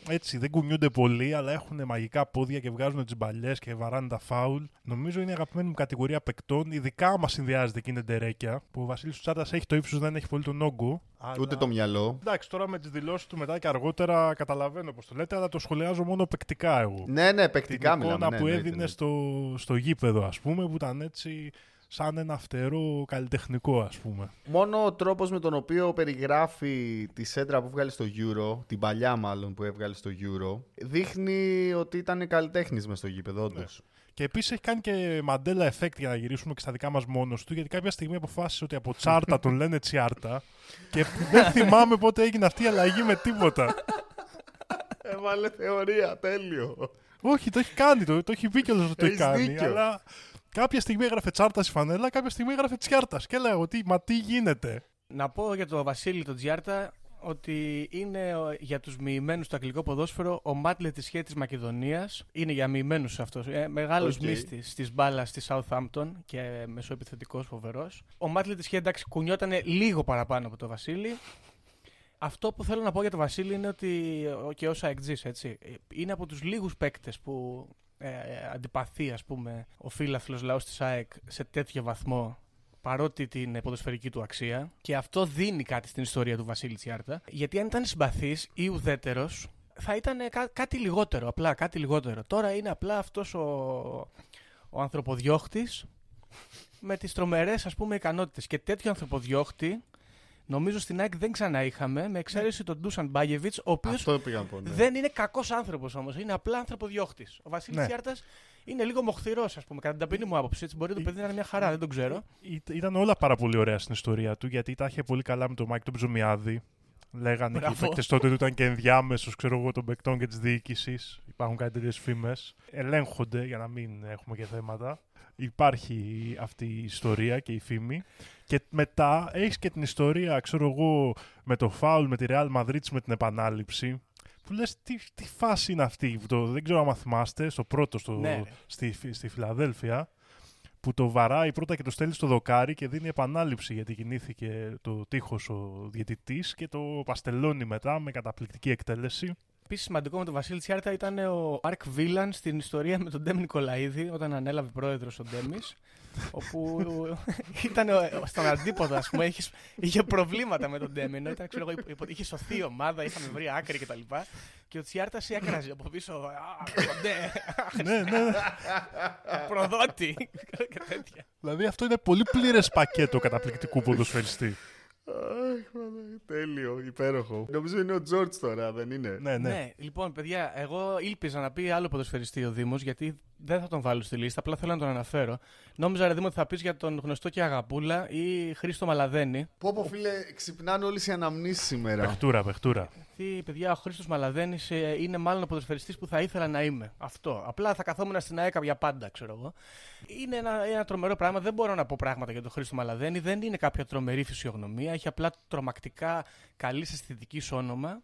έτσι, δεν κουνιούνται πολύ, αλλά έχουν μαγικά πόδια και βγάζουν τις μπαλιές και βαράνε τα φάουλ. Νομίζω είναι η αγαπημένη μου κατηγορία παικτών, ειδικά άμα συνδυάζεται και είναι ντερέκια. Που ο Βασίλης Τσάρτας έχει το ύψος, δεν έχει πολύ τον όγκο. Ούτε το μυαλό. Εντάξει, τώρα με τις δηλώσεις του μετά και αργότερα καταλαβαίνω πώς το λέτε, αλλά το σχολιάζω μόνο παικτικά εγώ Ναι, ναι, την παικτικά εικόνα μιλάμε. ναι, που ναι, έδινε ναι. στο, στο γήπεδο, ας πούμε, που ήταν έτσι σαν ένα φτερό καλλιτεχνικό, ας πούμε. Μόνο ο τρόπος με τον οποίο περιγράφει τη σέντρα που βγάλει στο Euro, την παλιά μάλλον που έβγαλε στο Euro, δείχνει ότι ήταν καλλιτέχνης μες στο γήπεδο, όντως. Ναι. Και επίσης έχει κάνει και μαντέλα effect για να γυρίσουμε και στα δικά μας μόνος του, γιατί κάποια στιγμή αποφάσισε ότι από τσάρτα τον λένε τσιάρτα και δεν *laughs* θυμάμαι πότε έγινε αυτή η αλλαγή με τίποτα. Έβαλε θεωρία, τέλειο. Όχι, το έχει κάνει, το, το έχει πει κιόλας ότι το έχει Έχεις κάνει. δίκιο. Αλλά κάποια στιγμή έγραφε Τσάρτας στη φανέλα, κάποια στιγμή έγραφε Τσιάρτας. Και έλεγα ότι, μα τι γίνεται; Να πω για τον Βασίλη τον Τσιάρτα ότι είναι ο- για τους μυημένους στο αγγλικό ποδόσφαιρο ο Matt Le Tissier της Μακεδονίας. Είναι για μυημένους αυτός. Ε, μεγάλος Οκ. μύστης της μπάλας στη Southampton και μεσοεπιθετικός φοβερός. Ο Matt Le Tissier εντάξει κουνιόταν λίγο παραπάνω από τον Βασίλη. Αυτό που θέλω να πω για τον Βασίλη είναι ότι ο- και ως ΑΕΚτζής, έτσι, ε, είναι από τους λίγους παίκτες που ε, ε, αντιπαθεί ας πούμε ο φίλαθλος λαός της ΑΕΚ σε τέτοιο βαθμό παρότι την ποδοσφαιρική του αξία. Και αυτό δίνει κάτι στην ιστορία του Βασίλη Τσιάρτα. Γιατί αν ήταν συμπαθής ή ουδέτερος, θα ήταν κά- κάτι λιγότερο. Απλά κάτι λιγότερο. Τώρα είναι απλά αυτός ο, ο ανθρωποδιώχτης με τις τρομερές ας πούμε ικανότητες. Και τέτοιο ανθρωποδιώχτη νομίζω στην ΑΕΚ δεν ξανά είχαμε, με εξαίρεση τον Ντούσαν Μπάγεβιτς, ο οποίος Αυτό πήγα να πω. ναι. δεν είναι κακός άνθρωπος όμως. Είναι απλά ανθρωποδιώχτης. Ο Βασίλης Ναι. Τσιάρτα είναι λίγο μοχθηρός, ας πούμε, κατά την ταπεινή μου άποψη. Έτσι, μπορεί το παιδί να είναι μια χαρά, δεν τον ξέρω. Ή- Ήταν όλα πάρα πολύ ωραία στην ιστορία του, γιατί τα είχε πολύ καλά με τον Μάικ τον Ψωμιάδη. Λέγανε και οι Μπράβο. παίκτες τότε ότι ήταν και ενδιάμεσος ξέρω εγώ, των παικτών και της διοίκησης. Υπάρχουν κάτι τέτοιες φήμες. Ελέγχονται για να μην έχουμε και θέματα. Υπάρχει αυτή η ιστορία και η φήμη. Και μετά έχεις και την ιστορία, ξέρω εγώ, με το φάουλ με τη Real Madrid με την επανάληψη. Που λες, τι, τι φάση είναι αυτή. που Το, δεν ξέρω αν θυμάστε, στο πρώτο στο, Ναι. στη, στη Φιλαδέλφια που το βαράει πρώτα και το στέλνει στο δοκάρι και δίνει επανάληψη γιατί κινήθηκε το τείχος ο διαιτητής και το παστελώνει μετά με καταπληκτική εκτέλεση. Επίσης, σημαντικό με τον Βασίλη Τσιάρτα ήταν ο Αρκ Βίλαν στην ιστορία με τον Ντέμι Νικολαίδη, όταν ανέλαβε πρόεδρος ο Ντέμις. όπου ήταν ο- στον αντίποδο, ας πούμε, είχες, είχε προβλήματα με τον Ντέμι. Ενώ ήταν, ξέρω εγώ, υπο- είχε σωθεί η ομάδα, είχαμε βρει άκρη κτλ. Και ο Τσιάρτας έκραζε από πίσω. «Α, ναι, ναι, ναι. προδότη και τέτοια. δηλαδή αυτό είναι πολύ πλήρες πακέτο καταπληκτικού ποδοσφαιριστή. Αχ, μαλάκα, τέλειο, υπέροχο. Νομίζω είναι ο Τζόρτζ τώρα, δεν είναι; ναι, ναι. Ναι, λοιπόν, παιδιά, εγώ ήλπιζα να πει άλλο ποδοσφαιριστή ο Δήμος, γιατί δεν θα τον βάλω στη λίστα, απλά θέλω να τον αναφέρω. Νόμιζα, ρε Δήμο, ότι θα πεις για τον γνωστό και αγαπούλα ή Χρήστο Μαλαδένη. Πω πω φίλε, ξυπνάνε όλες οι αναμνήσεις σήμερα. Παιχτούρα, παιχτούρα. Γιατί, παιδιά, ο Χρήστος Μαλαδένης είναι μάλλον ο ποδοσφαιριστής που θα ήθελα να είμαι. Αυτό. Απλά θα καθόμουν στην ΑΕΚΑ για πάντα, ξέρω εγώ. Είναι ένα, ένα τρομερό πράγμα. Δεν μπορώ να πω πράγματα για τον Χρήστο Μαλαδένη. Δεν είναι κάποια τρομερή φυσιογνωμία. Έχει απλά τρομακτικά καλή αισθητική όνομα.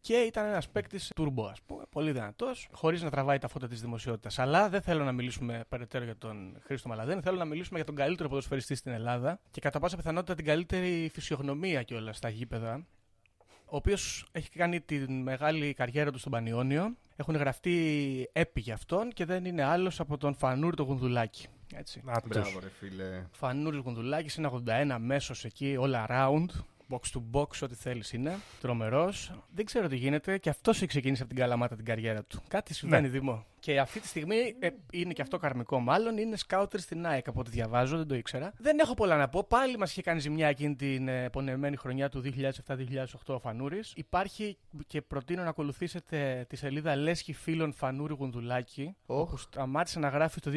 Και ήταν ένας παίκτης τουρμπο, ας πούμε, πολύ δυνατός, χωρίς να τραβάει τα φώτα της δημοσιότητας. Αλλά δεν θέλω να μιλήσουμε περαιτέρω για τον Χρήστο Μαλαδέν, θέλω να μιλήσουμε για τον καλύτερο ποδοσφαιριστή στην Ελλάδα και κατά πάσα πιθανότητα την καλύτερη φυσιογνωμία κιόλα στα γήπεδα. Ο οποίος έχει κάνει τη μεγάλη καριέρα του στον Πανιόνιο. Έχουν γραφτεί έπι για αυτόν και δεν είναι άλλος από τον Φανούρ το Γουνδουλάκη. Έτσι. Να τους. Μπράβο, ρε φίλε. Φανούρη Γουνδουλάκη, ένα 81 μέσος εκεί, all around. Box to box, ό,τι θέλεις είναι. Τρομερός. Δεν ξέρω τι γίνεται και αυτός έχει ξεκινήσει από την Καλαμάτα την καριέρα του. Κάτι συμβαίνει, Ναι. Δημό. Και αυτή τη στιγμή ε, είναι και αυτό καρμικό, μάλλον. Είναι σκάουτερ στην ΑΕΚ από ό,τι διαβάζω, δεν το ήξερα. Δεν έχω πολλά να πω. Πάλι μας είχε κάνει ζημιά εκείνη την ε, πονεμένη χρονιά του 2007-2008 ο Φανούρης. Υπάρχει και προτείνω να ακολουθήσετε τη σελίδα Λέσχη Φίλων Φανούρη Γουνδουλάκη. Οχ. Που σταμάτησε να γράφει το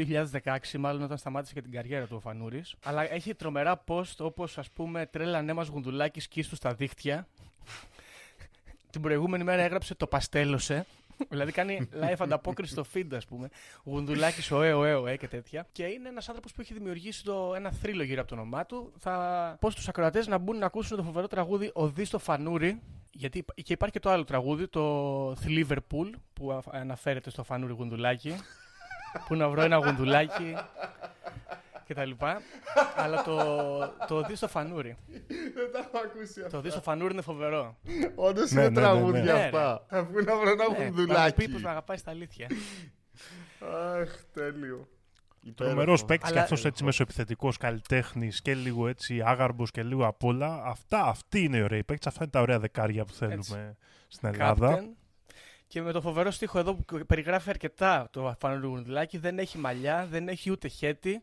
2016, μάλλον όταν σταμάτησε και την καριέρα του ο Φανούρης. Αλλά έχει τρομερά post όπως ας πούμε τρέλα μας γουνδουλάκι σκίστου στα δίχτυα. *laughs* την προηγούμενη μέρα έγραψε το παστέλωσε. Δηλαδή κάνει live ανταπόκριση στο feed, ας πούμε. Γουνδουλάκι, οέ, οέ, οέ και τέτοια. Και είναι ένας άνθρωπος που έχει δημιουργήσει το, ένα θρύλο γύρω από το όνομά του. Θα πω στους ακροατές να μπουν να ακούσουν το φοβερό τραγούδι Οδύς στο Φανούρι. Γιατί υπ- και υπάρχει και το άλλο τραγούδι, το Liverpool, που α- αναφέρεται στο Φανούρι Γουνδουλάκι. που να βρω ένα γουνδουλάκι και τα λοιπά. Αλλά το, το Οδύ στο Φανούρι. Δεν τα έχω ακούσει Το Οδύ στο Φανούρι είναι φοβερό. Όντως Ναι, είναι ναι, ναι, τραγούδια ναι. αυτά. Αφού να βρω ένα Ναι, να μου γουνδουλάκι. πει πως με αγαπάει στα αλήθεια. Αχ, τέλειο. Τρομερό Υπέροχο. παίκτης και Αλλά- αυτός έτσι μεσοεπιθετικός καλλιτέχνης και λίγο έτσι άγαρμπος και λίγο απ' όλα. Αυτά, αυτοί είναι οι ωραίοι παίκτες. Αυτά είναι τα ωραία δεκάρια που θέλουμε Έτσι. στην Ελλάδα. Captain. Και με το φοβερό στίχο εδώ που περιγράφει αρκετά το Φανούρι Γουνδουλάκι, δεν έχει μαλλιά, δεν έχει ούτε χαίτη.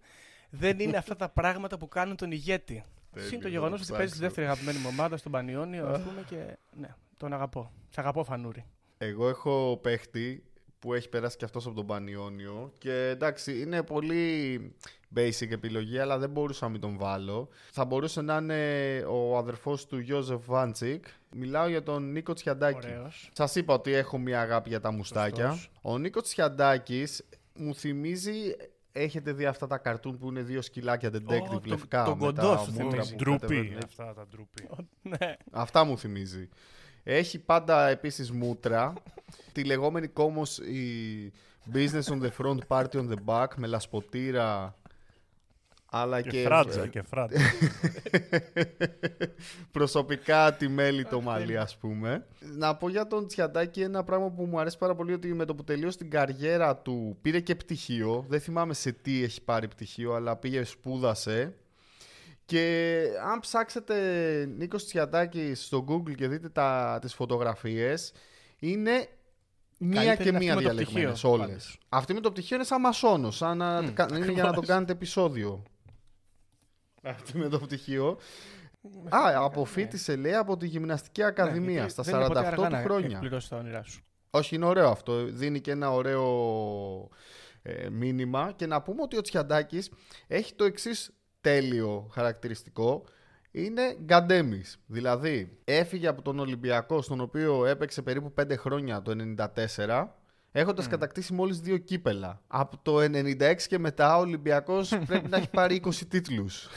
Δεν είναι αυτά τα πράγματα που κάνουν τον ηγέτη. Τέλειο, Συν το θα γεγονός ότι παίζει τη ψάξω. δεύτερη αγαπημένη μου ομάδα στον Πανιόνιο, ας πούμε, και ναι, τον αγαπώ. Σ' αγαπώ, Φανούρι. Εγώ έχω παίχτη που έχει περάσει και αυτός από τον Πανιόνιο και εντάξει είναι πολύ basic επιλογή αλλά δεν μπορούσα να μην τον βάλω. Θα μπορούσε να είναι ο αδερφός του Γιόζεφ Βάντσικ. Μιλάω για τον Νίκο Τσιαντάκη. Ωραίος. Σας είπα ότι έχω μια αγάπη για τα μουστάκια. Σωστός. Ο Νίκος Τσιαντάκης μου θυμίζει... Έχετε δει αυτά τα καρτούν που είναι δύο σκυλάκια detective τον- λευκά τον με κοντό τα σου μούτρα θυμίζει. που Ντρούπι. κατεβαίνουν. Αυτά τα ντρούπι. Ναι. Αυτά μου θυμίζει. Έχει πάντα επίσης μούτρα. τη λεγόμενη κόμος η business on the front, party on the back με λασποτήρα αλλά και, Και φράτζα, και φράτζα. *laughs* προσωπικά τη μέλη το μαλλί ας πούμε. Να πω για τον Τσιαντάκη ένα πράγμα που μου αρέσει πάρα πολύ ότι με το που τελείωσε την καριέρα του πήρε και πτυχίο. Δεν θυμάμαι σε τι έχει πάρει πτυχίο αλλά πήγε σπούδασε. Και αν ψάξετε Νίκος Τσιαντάκη στο Google και δείτε τα, τις φωτογραφίες είναι μία Καλύτερη και είναι μία αυτή με το διαλεγμένες πτυχίο, όλες. πάντως. Αυτή με το πτυχίο είναι σαν μασόνος, σαν να, Μμ, κα- είναι για να το ακριβώς. κάνετε επεισόδιο. *laughs* Αυτή με το πτυχίο. Α, αποφύτησε λέει από τη Γυμναστική Ακαδημία Ναι, γιατί στα δεν είναι ποτέ 48 αργά του να χρόνια. εκπληρώσεις τα όνειρά σου. Όχι, είναι ωραίο αυτό. Δίνει και ένα ωραίο ε, μήνυμα. Και να πούμε ότι ο Τσιαντάκης έχει το εξής τέλειο χαρακτηριστικό. Είναι γκαντέμις. Δηλαδή, έφυγε από τον Ολυμπιακό, στον οποίο έπαιξε περίπου 5 χρόνια το 94, έχοντας κατακτήσει μόλις δύο κύπελα. Από το 96 και μετά, ο Ολυμπιακός *laughs* πρέπει να έχει πάρει 20 τίτλους.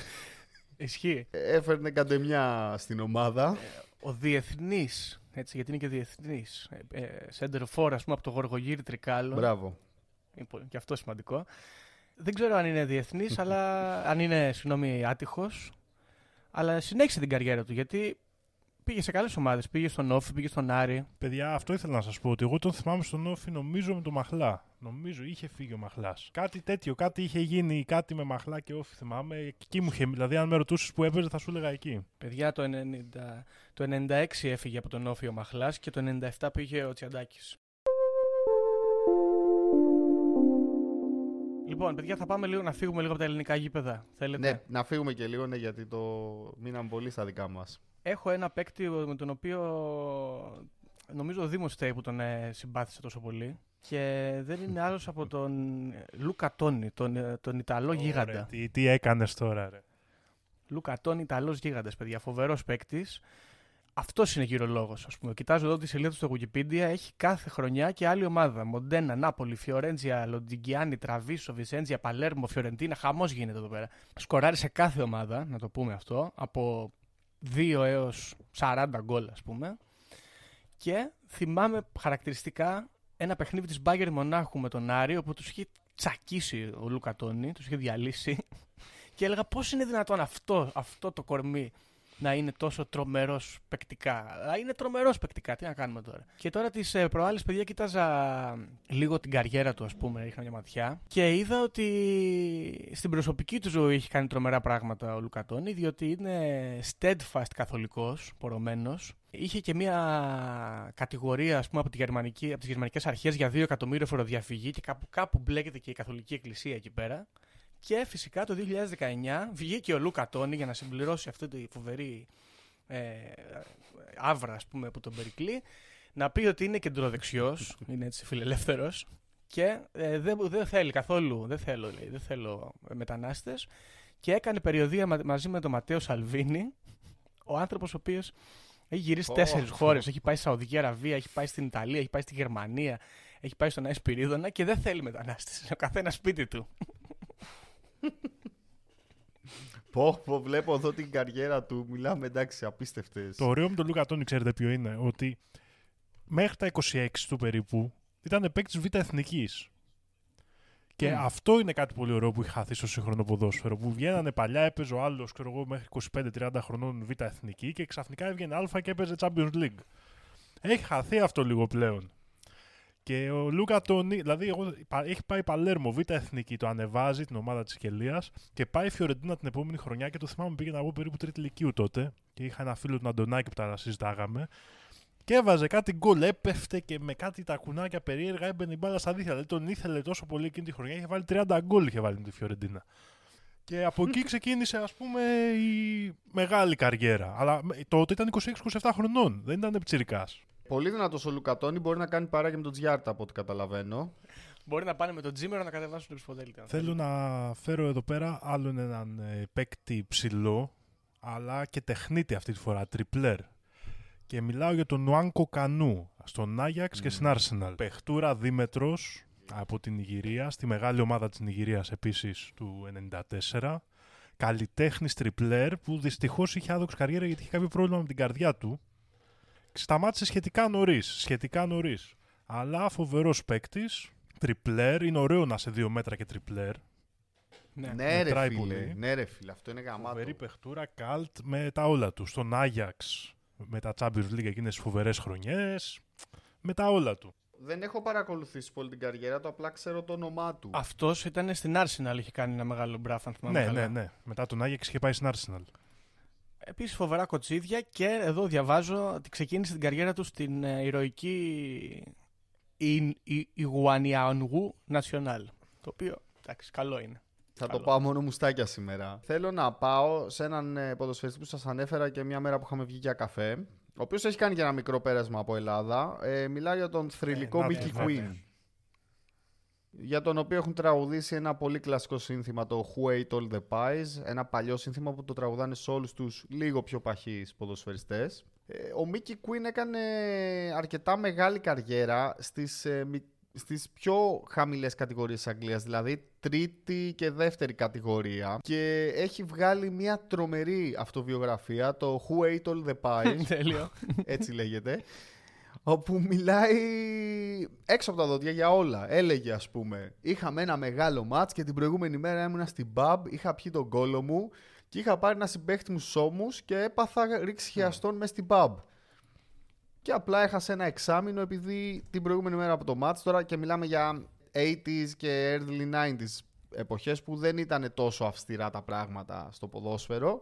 Ισχύει. Έφερνε γκαντεμιά στην ομάδα. Ο διεθνής, έτσι, γιατί είναι και διεθνής. Center for, ας πούμε, από το Γοργογύρι Τρικάλο. Μπράβο. Είναι πολύ- Και αυτό σημαντικό. Δεν ξέρω αν είναι διεθνής, *laughs* αλλά αν είναι, συγγνώμη, άτυχος. Αλλά συνέχισε την καριέρα του γιατί πήγε σε καλές ομάδες. Πήγε στον Όφη, πήγε στον Άρη. Παιδιά, αυτό ήθελα να σας πω. Ότι εγώ τον θυμάμαι στον Όφη, νομίζω με τον Μαχλά. Νομίζω είχε φύγει ο Μαχλάς. Κάτι τέτοιο, κάτι είχε γίνει, κάτι με Μαχλά και Όφη θυμάμαι. Και Εκεί μου είχε. Δηλαδή, αν με ρωτούσες που έπαιζε, θα σου έλεγα εκεί. Παιδιά, το, 90, το 96 έφυγε από τον Όφη ο Μαχλάς και το 97 πήγε ο Τσιαντάκης. Λοιπόν, παιδιά, θα πάμε λίγο να φύγουμε λίγο από τα ελληνικά γήπεδα. Θέλετε; Ναι, να φύγουμε και λίγο, ναι, γιατί το μείναμε πολύ στα δικά μας. Έχω ένα παίκτη με τον οποίο νομίζω ο Δήμος φταίει που τον ε, συμπάθησε τόσο πολύ. Και δεν είναι *laughs* άλλος από τον Λούκα Τόνι, τον, ε, τον Ιταλό Ωραία, γίγαντα. τι, τι έκανες τώρα, ρε. Λούκα Τόνι, Ιταλός γίγαντας, παιδιά. Φοβερός παίκτης. Αυτός είναι γύρω λόγο, ας πούμε. Κοιτάζω εδώ τη σελίδα του στο Wikipedia, έχει κάθε χρονιά και άλλη ομάδα. Μοντένα, Νάπολη, Φιωρέντζια, Λοντιγκιάνι, Τραβίσο, Βισέντζια, Παλέρμο, Φιωρεντίνα. Χαμός γίνεται εδώ πέρα. Σκοράρει σε κάθε ομάδα, να το πούμε αυτό, από 2 έως 40 γκολ, ας πούμε. Και θυμάμαι χαρακτηριστικά ένα παιχνίδι της Μπάγκερ Μονάχου με τον Άρη, όπου τους είχε τσακίσει ο Λούκα Τόνι, τους είχε διαλύσει. *laughs* Και έλεγα πώς είναι δυνατόν αυτό, αυτό το κορμί να είναι τόσο τρομερός παικτικά. Αλλά είναι τρομερός παικτικά, τι να κάνουμε τώρα. Και τώρα τις ε, προάλλες, παιδιά, κοίταζα λίγο την καριέρα του, ας πούμε, ρίχνα μια ματιά. Και είδα ότι στην προσωπική του ζωή έχει κάνει τρομερά πράγματα ο Λουκατόνη, διότι είναι steadfast καθολικός, πορωμένος. Είχε και μια κατηγορία, ας πούμε, από, τη γερμανική, από τις γερμανικές αρχές για 2 εκατομμύρια φοροδιαφυγή και κάπου, κάπου μπλέκεται και η καθολική εκκλησία εκεί πέρα. Και φυσικά το 2019 βγήκε ο Λούκα Τόνι για να συμπληρώσει αυτή τη φοβερή ε, άβρα ας πούμε, που τον περικλεί να πει ότι είναι κεντροδεξιός, *laughs* είναι έτσι φιλελεύθερος και ε, δεν, δεν θέλει καθόλου, δεν θέλω, λέει, δεν θέλω μετανάστες και έκανε περιοδία μαζί με τον Ματέο Σαλβίνη, ο άνθρωπος ο οποίος έχει γυρίσει oh. τέσσερις χώρες, έχει πάει στη Σαουδική Αραβία, έχει πάει στην Ιταλία, έχει πάει στη Γερμανία, έχει πάει στον Αϊσπυρίδωνα και δεν θέλει μετανάστες, ο καθένας σπίτι του. Πω, πω, βλέπω εδώ την καριέρα του. Μιλάμε εντάξει, απίστευτες. Το ωραίο με τον Λούκα Τόνι, ξέρετε ποιο είναι, ότι μέχρι τα 26 του περίπου ήταν παίκτης Β' Εθνικής. Και mm. αυτό είναι κάτι πολύ ωραίο που έχει χαθεί στο σύγχρονο ποδόσφαιρο. Που βγαίνανε παλιά, έπαιζε ο άλλος, ξέρω εγώ, μέχρι 25-30 χρονών Β' Εθνική και ξαφνικά έβγαινε Α και έπαιζε Champions League. Έχει χαθεί αυτό λίγο πλέον. Και ο Λούκα Τόνι, δηλαδή εγώ, έχει πάει Παλέρμο, Β' Εθνική, το ανεβάζει την ομάδα της Κελίας και πάει Φιωρεντίνα την επόμενη χρονιά και το θυμάμαι πήγαινα εγώ περίπου τρίτη ηλικίου τότε και είχα ένα φίλο του Αντωνάκη που τα συζητάγαμε. Και έβαζε κάτι γκολ, έπεφτε και με κάτι τα κουνάκια περίεργα έμπαινε η μπάλα στα δίχτυα. Δηλαδή τον ήθελε τόσο πολύ εκείνη τη χρονιά. Είχε βάλει 30 γκολ είχε βάλει τη Φιωρεντίνα. Και από εκεί *laughs* ξεκίνησε ας πούμε η μεγάλη καριέρα. Αλλά τότε ήταν 26-27 χρονών, δεν ήταν πτσιρικάς. Πολύ δυνατός ο Λουκατόνι μπορεί να κάνει παρά και με τον Τζιάρτα από ό,τι καταλαβαίνω. Μπορεί να πάνε με τον Τζίμερο να κατεβάσουν το ψηφοδέλτιο. Θέλω να φέρω εδώ πέρα άλλον έναν ε, παίκτη ψηλό, αλλά και τεχνίτη αυτή τη φορά, τριπλέρ. Και μιλάω για τον Νουάνκο Κανού στον Άγιαξ και στην Arsenal. Πεχτούρα δίμετρος από την Ιγυρία, στη μεγάλη ομάδα της Νιγηρίας επίσης του 1994. Καλλιτέχνης τριπλέρ που δυστυχώς είχε άδοξη καριέρα γιατί είχε κάποιο πρόβλημα με την καρδιά του σταμάτησε σχετικά νωρίς. Σχετικά νωρίς. Αλλά φοβερός παίκτης. Τριπλέρ. Είναι ωραίο να σε δύο μέτρα και τριπλέρ. Ναι, ναι ρε, φίλε, ναι ρε φίλε, αυτό είναι γαμάτο. Φοβερή παιχτούρα, καλτ με τα όλα του. Στον Άγιαξ με τα Champions League εκείνες τι φοβερές χρονιές. Με τα όλα του. Δεν έχω παρακολουθήσει πολύ την καριέρα του, απλά ξέρω το όνομά του. Αυτός ήταν στην Arsenal, είχε κάνει ένα μεγάλο μπράφ, αν θυμάμαι. Ναι, ναι, ναι. Μετά τον Άγιαξ είχε πάει στην Arsenal. Επίσης φοβερά κοτσίδια και εδώ διαβάζω ότι ξεκίνησε την καριέρα του στην ε, ηρωική Ιγουανιανγού Νασιονάλ. Το οποίο, εντάξει, καλό είναι. Θα το πάω μόνο μουστάκια σήμερα. Θέλω να πάω σε έναν ε, ποδοσφαιριστή που σας ανέφερα και μια μέρα που είχαμε βγει για καφέ. Ο οποίος έχει κάνει και ένα μικρό πέρασμα από Ελλάδα. Ε, μιλάω για τον θρηλυκό ε, Mickey Queen για τον οποίο έχουν τραγουδήσει ένα πολύ κλασικό σύνθημα, το Who Ate All The Pies, ένα παλιό σύνθημα που το τραγουδάνε σε όλους τους λίγο πιο παχείς ποδοσφαιριστές. Ε, ο Μίκη Κουίν έκανε αρκετά μεγάλη καριέρα στις, ε, στις πιο χαμηλές κατηγορίες της Αγγλίας, δηλαδή τρίτη και δεύτερη κατηγορία. Και έχει βγάλει μια τρομερή αυτοβιογραφία, το Who Ate All The Pies, *laughs* έτσι λέγεται, όπου μιλάει έξω από τα δόντια για όλα. Έλεγε ας πούμε, είχαμε ένα μεγάλο μάτς και την προηγούμενη μέρα ήμουνα στην pub, είχα πιει τον κόλο μου και είχα πάρει ένα συμπέχτη μου σώμους και έπαθα ρίξει χιαστών μέσα στην pub. Και απλά έχασα ένα εξάμεινο επειδή την προηγούμενη μέρα από το μάτς τώρα και μιλάμε για 80s και early 90s εποχές που δεν ήταν τόσο αυστηρά τα πράγματα στο ποδόσφαιρο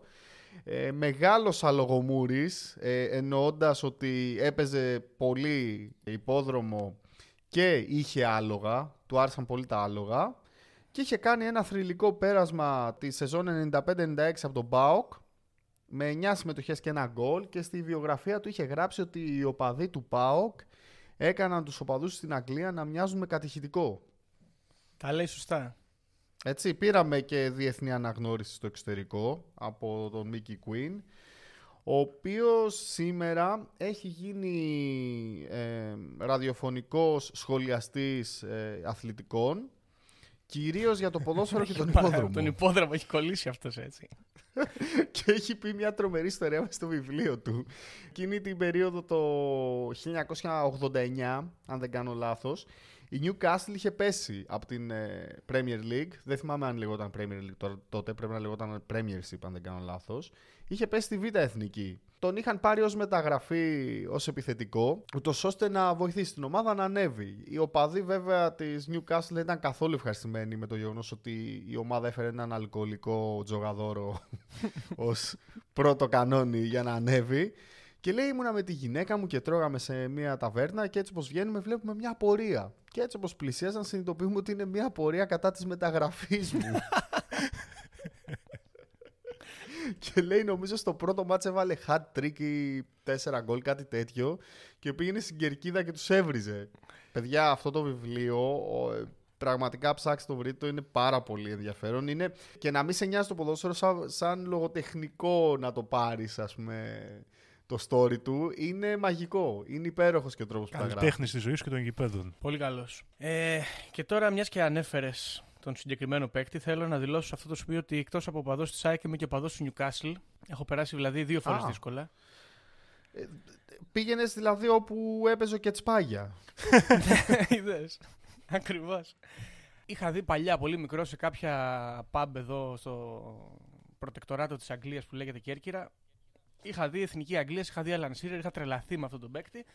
ε, μεγάλος αλογομούρης, ε, εννοώντας ότι έπαιζε πολύ υπόδρομο και είχε άλογα, του άρεσαν πολύ τα άλογα και είχε κάνει ένα θρηλυκό πέρασμα τη σεζόν 95-96 από τον ΠΑΟΚ με 9 συμμετοχές και ένα γκολ και στη βιογραφία του είχε γράψει ότι οι οπαδοί του ΠΑΟΚ έκαναν τους οπαδούς στην Αγγλία να μοιάζουν με κατηχητικό. Τα λέει σωστά. Έτσι, πήραμε και διεθνή αναγνώριση στο εξωτερικό από τον Mickey Queen, ο οποίος σήμερα έχει γίνει ε, ραδιοφωνικός σχολιαστής ε, αθλητικών Κυρίως για το ποδόσφαιρο και τον *laughs* Πάρα- υπόδρομο. Τον υπόδρομο έχει κολλήσει αυτός έτσι. *laughs* και έχει πει μια τρομερή ιστορία μέσα στο βιβλίο του. Εκείνη την περίοδο το 1989, αν δεν κάνω λάθος, η Newcastle είχε πέσει από την ε, Premier League. Δεν θυμάμαι αν λεγόταν Premier League τώρα- τότε, πρέπει να λεγόταν Premiership αν δεν κάνω λάθος. Είχε πέσει στη Β' Εθνική. Τον είχαν πάρει ως μεταγραφή ως επιθετικό, ούτως ώστε να βοηθήσει την ομάδα να ανέβει. Οι οπαδοί βέβαια της Newcastle δεν ήταν καθόλου ευχαριστημένοι με το γεγονός ότι η ομάδα έφερε έναν αλκοολικό τζογαδόρο *laughs* ως πρώτο κανόνι για να ανέβει. Και λέει ήμουνα με τη γυναίκα μου και τρώγαμε σε μια ταβέρνα και έτσι όπως βγαίνουμε βλέπουμε μια πορεία. Και έτσι όπως πλησίαζαν συνειδητοποιούμε ότι είναι μια πορεία κατά της μεταγραφής μου. *laughs* και λέει νομίζω στο πρώτο μάτς έβαλε hat trick ή 4 γκολ κάτι τέτοιο και πήγαινε στην κερκίδα και τους έβριζε. Παιδιά αυτό το βιβλίο ο, ε, πραγματικά ψάξτε το βρείτε το είναι πάρα πολύ ενδιαφέρον είναι και να μην σε νοιάζει το ποδόσφαιρο σαν, σαν λογοτεχνικό να το πάρεις ας πούμε το story του είναι μαγικό. Είναι υπέροχος και ο τρόπος που τα γράφει. Καλλιτέχνης της ζωής και των γηπέδων. Πολύ καλός. Ε, και τώρα, μιας και ανέφερες τον συγκεκριμένο παίκτη, θέλω να δηλώσω σε αυτό το σημείο ότι εκτός από παδός της ΑΕΚ είμαι και παδός του Newcastle. Έχω περάσει δηλαδή δύο φορές Α. δύσκολα. Πήγαινες δηλαδή όπου έπαιζε ο Κετσπάγια. *laughs* Είδες. Ακριβώς. Είχα δει παλιά, πολύ μικρό, σε κάποια pub εδώ στο προτεκτοράτο της Αγγλίας που λέγεται Κέρκυρα. Είχα δει εθνική Αγγλίας, είχα δει Alan Shearer, είχα τρελαθεί με αυτόν τον παίκτη.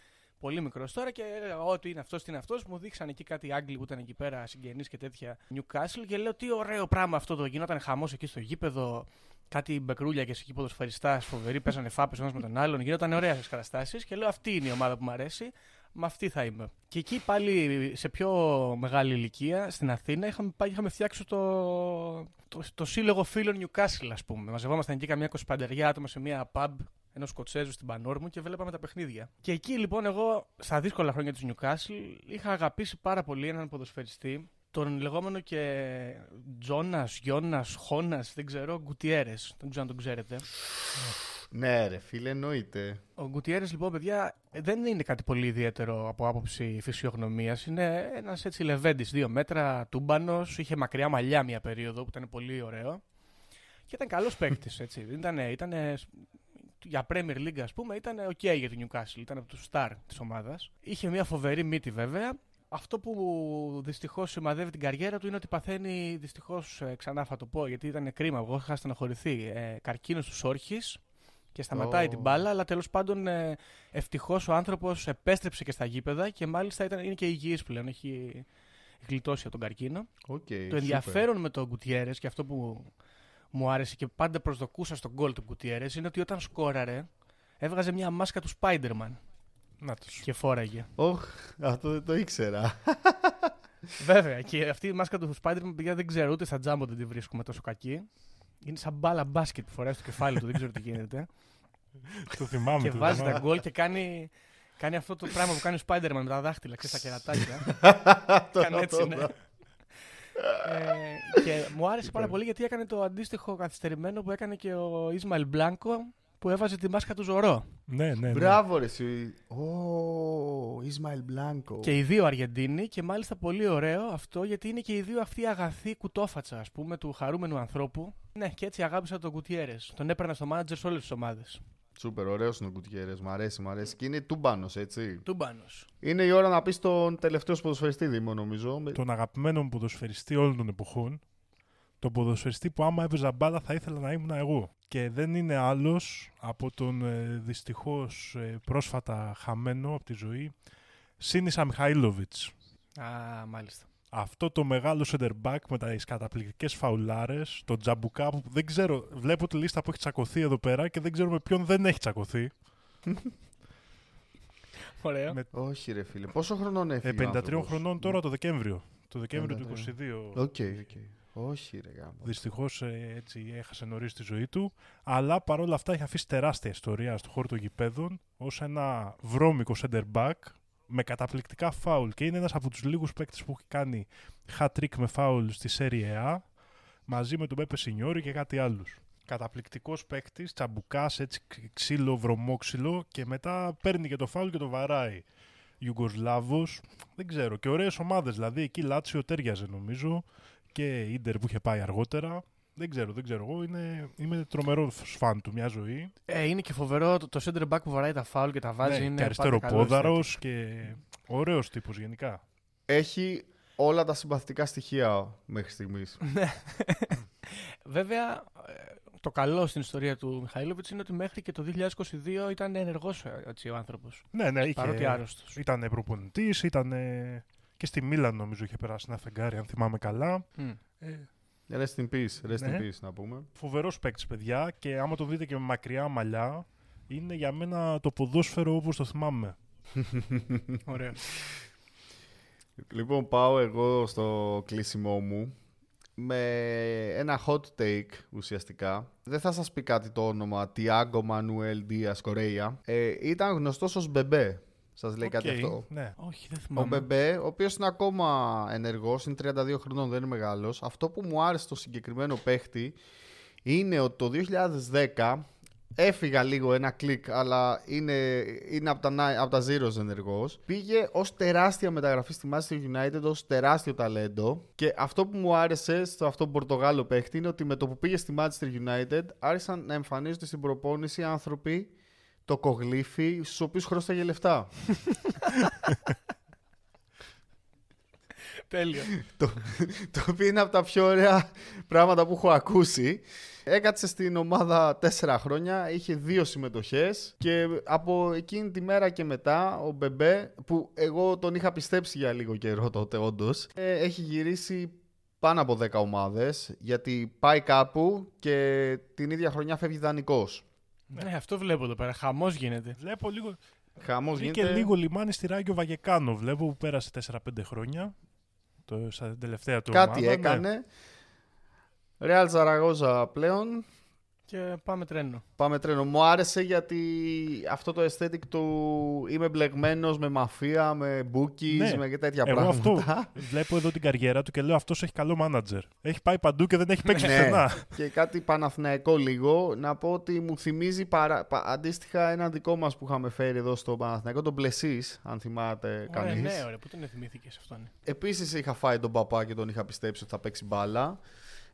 Πολύ μικρός τώρα και έλεγα ότι είναι αυτός, τι είναι αυτός. Μου δείξαν εκεί κάτι Άγγλοι που ήταν εκεί πέρα, συγγενείς και τέτοια Newcastle και λέω τι ωραίο πράγμα αυτό το γινόταν χαμός εκεί στο γήπεδο. Κάτι μπεκρούλια και εκεί ποδοσφαιριστάς φοβεροί, παίζανε φάπες ένας με τον άλλον. Γινόταν ωραία στις καταστάσεις και λέω αυτή είναι η ομάδα που μου αρέσει. Με αυτή θα είμαι. Και εκεί πάλι σε πιο μεγάλη ηλικία στην Αθήνα είχαμε, πάει, είχαμε φτιάξει το, το, το σύλλογο φίλων Newcastle, ας πούμε. Μαζευόμασταν εκεί καμιά 25 άτομα σε μια pub ενός Σκοτσέζου στην Πανόρμου και βλέπαμε τα παιχνίδια. Και εκεί λοιπόν εγώ, στα δύσκολα χρόνια του Newcastle, είχα αγαπήσει πάρα πολύ έναν ποδοσφαιριστή, τον λεγόμενο και Τζόνας, Γιώνας, Χώνας, δεν ξέρω, Γκουτιέρες. Δεν ξέρω αν τον ξέρετε. Ναι ρε φίλε εννοείται. Ο Γκουτιέρες, λοιπόν, παιδιά, δεν είναι κάτι πολύ ιδιαίτερο από άποψη φυσιογνωμίας. Είναι ένας έτσι λεβέντης, δύο μέτρα, τούμπανος. Είχε μακριά μαλλιά μια περίοδο που ήταν πολύ ωραίο. Και ήταν καλός παίκτης, έτσι. Ήτανε, ήτανε, για Premier League, ας πούμε, ήταν OK για την Newcastle. Ήταν από τους star της ομάδας. Είχε μια φοβερή μύτη, βέβαια. Αυτό που δυστυχώς σημαδεύει την καριέρα του είναι ότι παθαίνει δυστυχώς, ξανά θα το πω, γιατί ήταν κρίμα. Εγώ είχα στεναχωρηθεί. Ε, Καρκίνος του όρχη και σταματάει Ω. την μπάλα, αλλά τέλος πάντων ε, ευτυχώς ο άνθρωπος επέστρεψε και στα γήπεδα και μάλιστα ήταν, είναι και υγιής πλέον. Έχει γλιτώσει από τον καρκίνο. Okay, Το ενδιαφέρον με τον Γκουτιέρες και αυτό που μου άρεσε και πάντα προσδοκούσα στον γκολ του Γκουτιέρες είναι ότι όταν σκόραρε έβγαζε μια μάσκα του Spider-Man Να τους. και φόραγε. Όχ, αυτό δεν το ήξερα. *laughs* Βέβαια, και αυτή η μάσκα του Spider-Man παιδιά δεν ξέρω ούτε στα τζάμπο δεν τη βρίσκουμε τόσο κακή. Είναι σαν μπάλα μπάσκετ που φοράει στο κεφάλι του, δεν ξέρω τι γίνεται. *laughs* το θυμάμαι. και το βάζει θυμάμαι. τα γκολ και κάνει, κάνει αυτό το πράγμα που κάνει ο Spider-Man με τα δάχτυλα, ξέρεις, τα κερατάκια. *laughs* κάνει έτσι, ναι. ε, και μου άρεσε πάρα πολύ γιατί έκανε το αντίστοιχο καθυστερημένο που έκανε και ο Ισμαήλ Μπλάνκο που έβαζε τη μάσκα του Ζωρό. Ναι, ναι, ναι. Μπράβο ρε εσύ. Ω, Ισμαήλ Μπλάνκο. Και οι δύο Αργεντίνοι και μάλιστα πολύ ωραίο αυτό γιατί είναι και οι δύο αυτοί αγαθοί κουτόφατσα ας πούμε του χαρούμενου ανθρώπου. Ναι και έτσι αγάπησα τον Κουτιέρες. Τον έπαιρνα στο μάνατζερς σε όλες τις ομάδες. Σούπερ, ωραίος είναι ο Γκουτιέρε. Μ' αρέσει, μ' αρέσει. Και είναι τούμπανος, έτσι. Τούμπανος. Είναι η ώρα να πεις τον τελευταίος σου ποδοσφαιριστή Δήμο, νομίζω. Με- Τον αγαπημένο μου ποδοσφαιριστή όλων των εποχών. Τον ποδοσφαιριστή που άμα έπαιζα μπάλα θα ήθελα να ήμουν εγώ. Και δεν είναι άλλος από τον ε, δυστυχώς ε, πρόσφατα χαμένο από τη ζωή Σίνισα Μιχαήλοβιτς. Α, μάλιστα. Αυτό το μεγάλο center back με τις καταπληκτικές φαουλάρες, τον Τζαμπουκά που δεν ξέρω, βλέπω τη λίστα που έχει τσακωθεί εδώ πέρα και δεν ξέρω με ποιον δεν έχει τσακωθεί. *laughs* Ωραίο. Με Όχι, ρε φίλε. Πόσο χρονών ε, έφυγε. ο 53 άνθρωπος; χρονών τώρα το Δεκέμβριο. Το Δεκέμβριο του 53. 22. OK, OK. Όχι, ρε γαμώ. Δυστυχώς έτσι έχασε νωρίς τη ζωή του. Αλλά παρόλα αυτά έχει αφήσει τεράστια ιστορία στον χώρο των γηπέδων ως ένα βρώμικο center back με καταπληκτικά φάουλ. Και είναι ένας από τους λίγους παίκτες που έχει κάνει hat-trick με φάουλ στη Serie A μαζί με τον Μπέπε Σινιόρι και κάτι άλλους. Καταπληκτικός παίκτης, τσαμπουκάς, έτσι ξύλο, βρωμόξυλο και μετά παίρνει και το φάουλ και το βαράει. Ιουγκοσλάβος, δεν ξέρω. Και ωραίες ομάδες. Δηλαδή εκεί Λάτσιο τέριαζε νομίζω και Ίντερ που είχε πάει αργότερα. Δεν ξέρω, δεν ξέρω. Εγώ είναι, είμαι τρομερό φαν του μια ζωή. Ε, είναι και φοβερό το, το center back που βαράει τα φάουλ και τα βάζει. Ναι, είναι και αριστερό πάντα καλός πόδαρο και ωραίος τύπος γενικά. Έχει όλα τα συμπαθητικά στοιχεία μέχρι στιγμής. *laughs* Ναι. Βέβαια, ε, το καλό στην ιστορία του Μιχαήλοβιτ είναι ότι μέχρι και το 2022 ήταν ενεργός ο άνθρωπος. Ναι, ναι, Παρότι είχε, άρρωστος. ήταν προπονητής, ήταν και στη Μίλαν νομίζω είχε περάσει ένα φεγγάρι, αν θυμάμαι καλά. Ε, Rest in peace, rest in Ναι. peace να πούμε. Φοβερός παίκτης, παιδιά, και άμα το δείτε και με μακριά μαλλιά, είναι για μένα το ποδόσφαιρο όπως το θυμάμαι. *laughs* Ωραίο. Λοιπόν, πάω εγώ στο κλείσιμό μου με ένα hot take ουσιαστικά. Δεν θα σας πει κάτι το όνομα Tiago Manuel Diaz Correa. Ε, ήταν γνωστός ως Μπεμπέ. Σας λέει κάτι Οκ, αυτό. Ναι. Όχι, δεν Ο θυμάμαι. Μπεμπέ, ο οποίος είναι ακόμα ενεργός, είναι 32 χρονών, δεν είναι μεγάλος. Αυτό που μου άρεσε στο συγκεκριμένο παίχτη είναι ότι το 2010 έφυγα λίγο ένα κλικ, αλλά είναι, είναι από τα, nine- από τα zeros ενεργός. Πήγε ως τεράστια μεταγραφή στη Manchester United, ως τεράστιο ταλέντο. Και αυτό που μου άρεσε στο αυτό το Πορτογάλο παίχτη είναι ότι με το που πήγε στη Manchester United άρχισαν να εμφανίζονται στην προπόνηση άνθρωποι το κογλίφι στους οποίους χρώσταγε λεφτά. *laughs* Τέλειο. το, το οποίο είναι από τα πιο ωραία πράγματα που έχω ακούσει. Έκατσε στην ομάδα τέσσερα χρόνια, είχε δύο συμμετοχές και από εκείνη τη μέρα και μετά ο Μπεμπέ, που εγώ τον είχα πιστέψει για λίγο καιρό τότε όντως, ε, έχει γυρίσει πάνω από 10 ομάδες γιατί πάει κάπου και την ίδια χρονιά φεύγει δανεικός. Ναι, αυτό βλέπω εδώ πέρα. Χαμός γίνεται. Βλέπω λίγο. Χαμός Βρήκε γίνεται. λίγο λιμάνι στη Ράγκιο Βαγεκάνο. Βλέπω που πέρασε 4-5 χρόνια. Το, στα τελευταία του Κάτι ομάδα, ναι. έκανε. Ρεάλ Ζαραγόζα πλέον. Και πάμε τρένο. Πάμε τρένο. Μου άρεσε γιατί αυτό το aesthetic του είμαι μπλεγμένος με μαφία, με bookies, Ναι. με τέτοια Εγώ πράγματα. αυτό βλέπω εδώ την καριέρα του και λέω αυτός έχει καλό μάνατζερ. Έχει πάει παντού και δεν έχει παίξει Ναι. πουθενά. και κάτι παναθηναϊκό λίγο. Να πω ότι μου θυμίζει παρα... πα- αντίστοιχα ένα δικό μας που είχαμε φέρει εδώ στο Παναθηναϊκό, τον Πλεσής, αν θυμάται Ωραία, κανείς. ναι, ωραία, πού τον θυμήθηκες αυτόν; Επίσης είχα φάει τον παπά και τον είχα πιστέψει ότι θα παίξει μπάλα.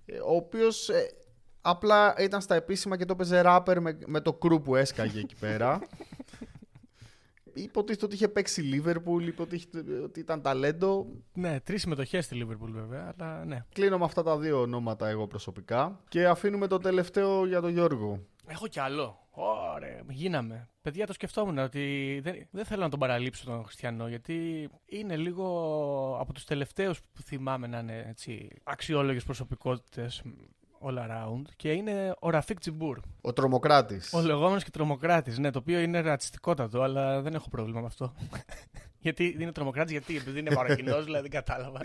ε, Ο οποίος ε, απλά ήταν στα επίσημα και το έπαιζε ράπερ με, με το κρου που έσκαγε εκεί πέρα. *laughs* Υποτίθεται ότι είχε παίξει Λίβερπουλ, υποτίθεται ότι ήταν ταλέντο. Ναι, τρεις συμμετοχές στη Λίβερπουλ βέβαια, αλλά ναι. Κλείνω με αυτά τα δύο ονόματα εγώ προσωπικά. Και αφήνουμε το τελευταίο για τον Γιώργο. Έχω κι άλλο. Ωραία, γίναμε. Παιδιά, το σκεφτόμουν ότι δεν, δεν θέλω να τον παραλείψω τον Χριστιανό, γιατί είναι λίγο από τους τελευταίους που θυμάμαι να είναι έτσι, αξιόλογες προσωπικότητες all around και είναι ο Ραφίκ Τσιμπούρ. Ο τρομοκράτης. Ο λεγόμενος και τρομοκράτης, ναι, το οποίο είναι ρατσιστικότατο, αλλά δεν έχω πρόβλημα με αυτό. *laughs* γιατί είναι τρομοκράτης, γιατί, επειδή είναι μαροκινό, δηλαδή δεν κατάλαβα.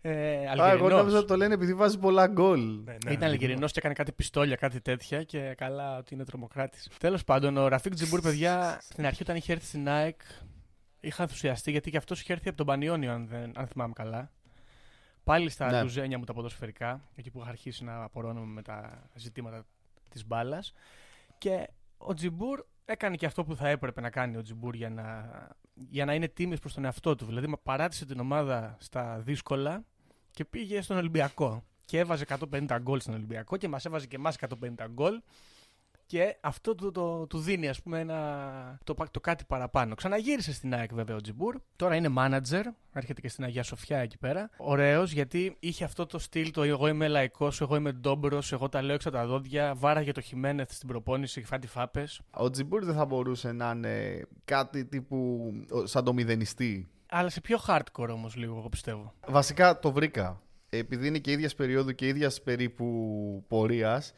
Ε, Α, εγώ Αλγερινός. νόμιζα ότι το λένε επειδή βάζει πολλά γκολ. Ναι, ναι, Ήταν Αλγερινός και έκανε κάτι πιστόλια, κάτι τέτοια και καλά ότι είναι τρομοκράτης. Τέλος πάντων, ο Ραφίκ Τζιμπούρ, παιδιά, στην αρχή όταν είχε έρθει στην ΑΕΚ, είχα ενθουσιαστεί γιατί και αυτός είχε έρθει από τον Πανιόνιο, αν, δεν, αν θυμάμαι καλά. Πάλι στα Ναι. ντουζένια μου τα ποδοσφαιρικά, εκεί που είχα αρχίσει να απορρώνομαι με τα ζητήματα της μπάλας. Και ο Τζιμπούρ έκανε και αυτό που θα έπρεπε να κάνει ο Τζιμπούρ για να, για να είναι τίμιος προς τον εαυτό του. Δηλαδή, παράτησε την ομάδα στα δύσκολα και πήγε στον Ολυμπιακό. Και έβαζε 150 γκολ στον Ολυμπιακό και μας έβαζε και εμάς 150 γκολ. Και αυτό του, το, του δίνει, ας πούμε, ένα, το, το κάτι παραπάνω. Ξαναγύρισε στην ΑΕΚ βέβαια ο Τζιμπούρ. Τώρα είναι manager, έρχεται και στην Αγία Σοφιά εκεί πέρα. Ωραίος γιατί είχε αυτό το στυλ το εγώ είμαι λαϊκός, εγώ είμαι ντόμπρος, εγώ τα λέω έξω από τα δόντια. Βάραγε το Χιμένεθ στην προπόνηση, φάντη φάπες. Ο Τζιμπούρ δεν θα μπορούσε να είναι κάτι τύπου σαν το μηδενιστή. Αλλά σε πιο hardcore όμως λίγο, εγώ πιστεύω. Βασικά το βρήκα. Επειδή είναι και ίδιας περίοδου και ίδιας περίπου πορείας,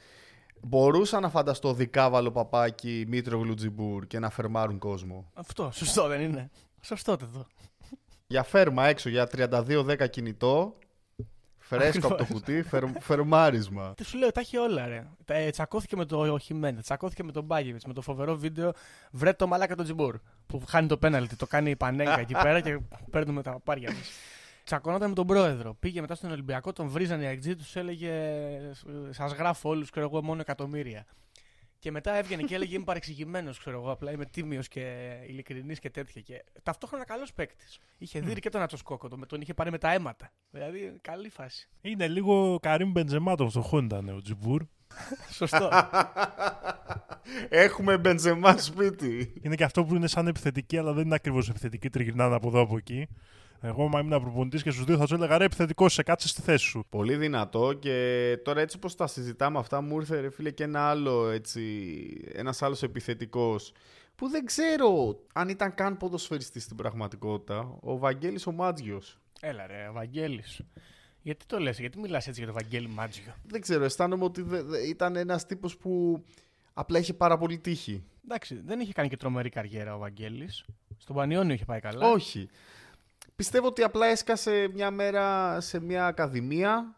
μπορούσα να φανταστώ δικάβαλο παπάκι Μήτρογλου Τζιμπούρ και να φερμάρουν κόσμο. Αυτό, σωστό δεν είναι. Σωστό το εδώ. Για φέρμα έξω, για 32-10 κινητό, φρέσκο από το Ακριβώς. κουτί, φερ, φερμάρισμα. Τι σου λέω, τα έχει όλα, ρε. Τα, ε, τσακώθηκε με το Χιμένε, τσακώθηκε με τον Μπάγεβιτς, με το φοβερό βίντεο Βρε το μαλάκα τον Τζιμπούρ. Που χάνει το πέναλτι, το κάνει η Πανέγκα εκεί *laughs* πέρα και παίρνουμε τα παπάρια μας. Τσακωνόταν με τον πρόεδρο. Πήγε μετά στον Ολυμπιακό, τον βρίζανε οι αεξί τους, έλεγε Σας γράφω όλους, ξέρω εγώ, μόνο εκατομμύρια. Και μετά έβγαινε και έλεγε Είμαι παρεξηγημένος, ξέρω εγώ. Απλά είμαι τίμιος και ειλικρινής και τέτοια. Και ταυτόχρονα καλός παίκτης. Είχε δει και τον Ατσοσκόκο, τον, τον είχε πάρει με τα αίματα. Δηλαδή, καλή φάση. Είναι λίγο Καρύμ Μπεντζεμάτο στο Χόντα, ναι, ο Τζιμπούρ. *laughs* Σωστό. Έχουμε μπεντζεμά σπίτι. Είναι και αυτό που είναι σαν επιθετική, αλλά δεν είναι ακριβώς επιθετική. Τριγυρνάνε από εδώ από εκεί. Εγώ, μα ήμουν προπονητής και στους δύο θα του έλεγα ρε επιθετικό, σε κάτσε στη θέση σου. Πολύ δυνατό και τώρα έτσι όπως τα συζητάμε αυτά μου ήρθε ρε φίλε και ένα άλλο έτσι, ένας άλλος επιθετικός που δεν ξέρω αν ήταν καν ποδοσφαιριστής στην πραγματικότητα, ο Βαγγέλης ο Μάτζιος. Έλα ρε, Βαγγέλης. Γιατί το λες, γιατί μιλάς έτσι για τον Βαγγέλη Μάτζιο; Δεν ξέρω, αισθάνομαι ότι δε- δε- ήταν ένας τύπος που απλά είχε πάρα πολύ τύχη. Εντάξει, δεν είχε κάνει και τρομερή καριέρα ο Βαγγέλης. Στον Πανιόνιο είχε πάει καλά. Όχι. Πιστεύω ότι απλά έσκασε μια μέρα σε μια ακαδημία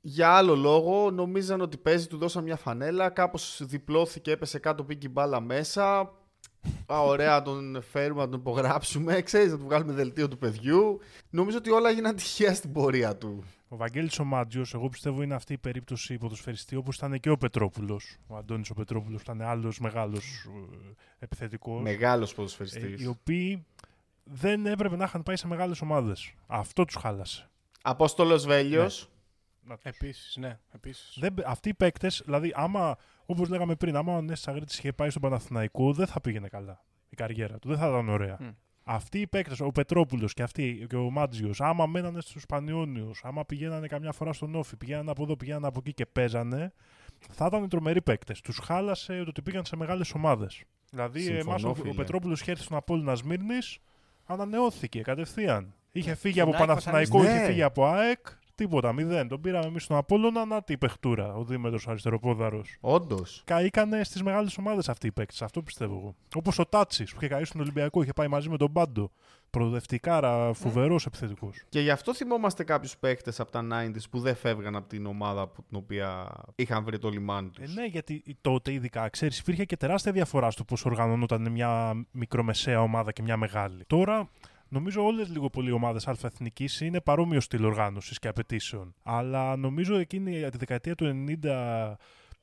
για άλλο λόγο. Νομίζαν ότι παίζει, του δώσαν μια φανέλα. Κάπως διπλώθηκε, έπεσε κάτω, πήγε η μπάλα μέσα. Α, ωραία, να τον φέρουμε, να τον υπογράψουμε. Ξέρεις, να του βγάλουμε δελτίο του παιδιού. Νομίζω ότι όλα έγιναν τυχαία στην πορεία του. Ο Βαγγέλης ο Μάτζιος, εγώ πιστεύω είναι αυτή η περίπτωση ποδοσφαιριστή όπως ήταν και ο Πετρόπουλος. Ο Αντώνης ο Πετρόπουλος ήταν άλλος μεγάλος ε, επιθετικός. Μεγάλος ε, ποδοσφαιριστής. οι οποίοι δεν έπρεπε να είχαν πάει σε μεγάλες ομάδες. Αυτό τους χάλασε. Απόστολος Βέλιος. Επίσης, ναι, επίσης. Δεν, αυτοί οι παίκτες, δηλαδή, άμα, όπως λέγαμε πριν, άμα ο Νέστης Αγρίτης είχε πάει στον Παναθηναϊκό, δεν θα πήγαινε καλά η καριέρα του. Δεν θα ήταν ωραία. Μμ. Αυτοί οι παίκτες, ο Πετρόπουλος και, αυτοί, και ο Μάτζιος, άμα μένανε στους Πανιόνιου, άμα πηγαίνανε καμιά φορά στον Όφη, πηγαίνανε από εδώ, πηγαίνανε από εκεί και παίζανε, θα ήταν τρομεροί παίκτες. Τους χάλασε το ότι πήγαν σε μεγάλες ομάδες. Δηλαδή, Συμφωνώ, εμάς ο, ο φίλε. Πετρόπουλος είχε έρθει στον Απόλυνα Σμύρνης, ανανεώθηκε κατευθείαν. Είχε φύγει Στην από ΑΕΚ Παναθηναϊκό, βασανίστηκε. είχε Ναι. φύγει από ΑΕΚ. Τίποτα, μηδέν. Τον πήραμε εμείς στον Απόλλωνα, να τι παιχτούρα, ο Δήμετρος αριστεροπόδαρος. Όντως. Καήκανε στις μεγάλες ομάδες αυτοί οι παίκτες, αυτό πιστεύω εγώ. Όπως ο Τάτσι που είχε καεί στον Ολυμπιακό, είχε πάει μαζί με τον Πάντο. Προοδευτικάρα, φοβερός επιθετικός. Και γι' αυτό θυμόμαστε κάποιους παίκτες από τα 90s που δεν φεύγαν από την ομάδα που, την οποία είχαν βρει το λιμάνι Ε, τους. ναι, γιατί τότε ειδικά, ξέρεις, υπήρχε και τεράστια διαφορά στο πώς οργανωνόταν μια μικρομεσαία ομάδα και μια μεγάλη. Τώρα, νομίζω όλες λίγο πολύ οι ομάδες αλφαεθνικής είναι παρόμοιο στυλ οργάνωσης και απαιτήσεων. Αλλά νομίζω εκείνη τη δεκαετία του 90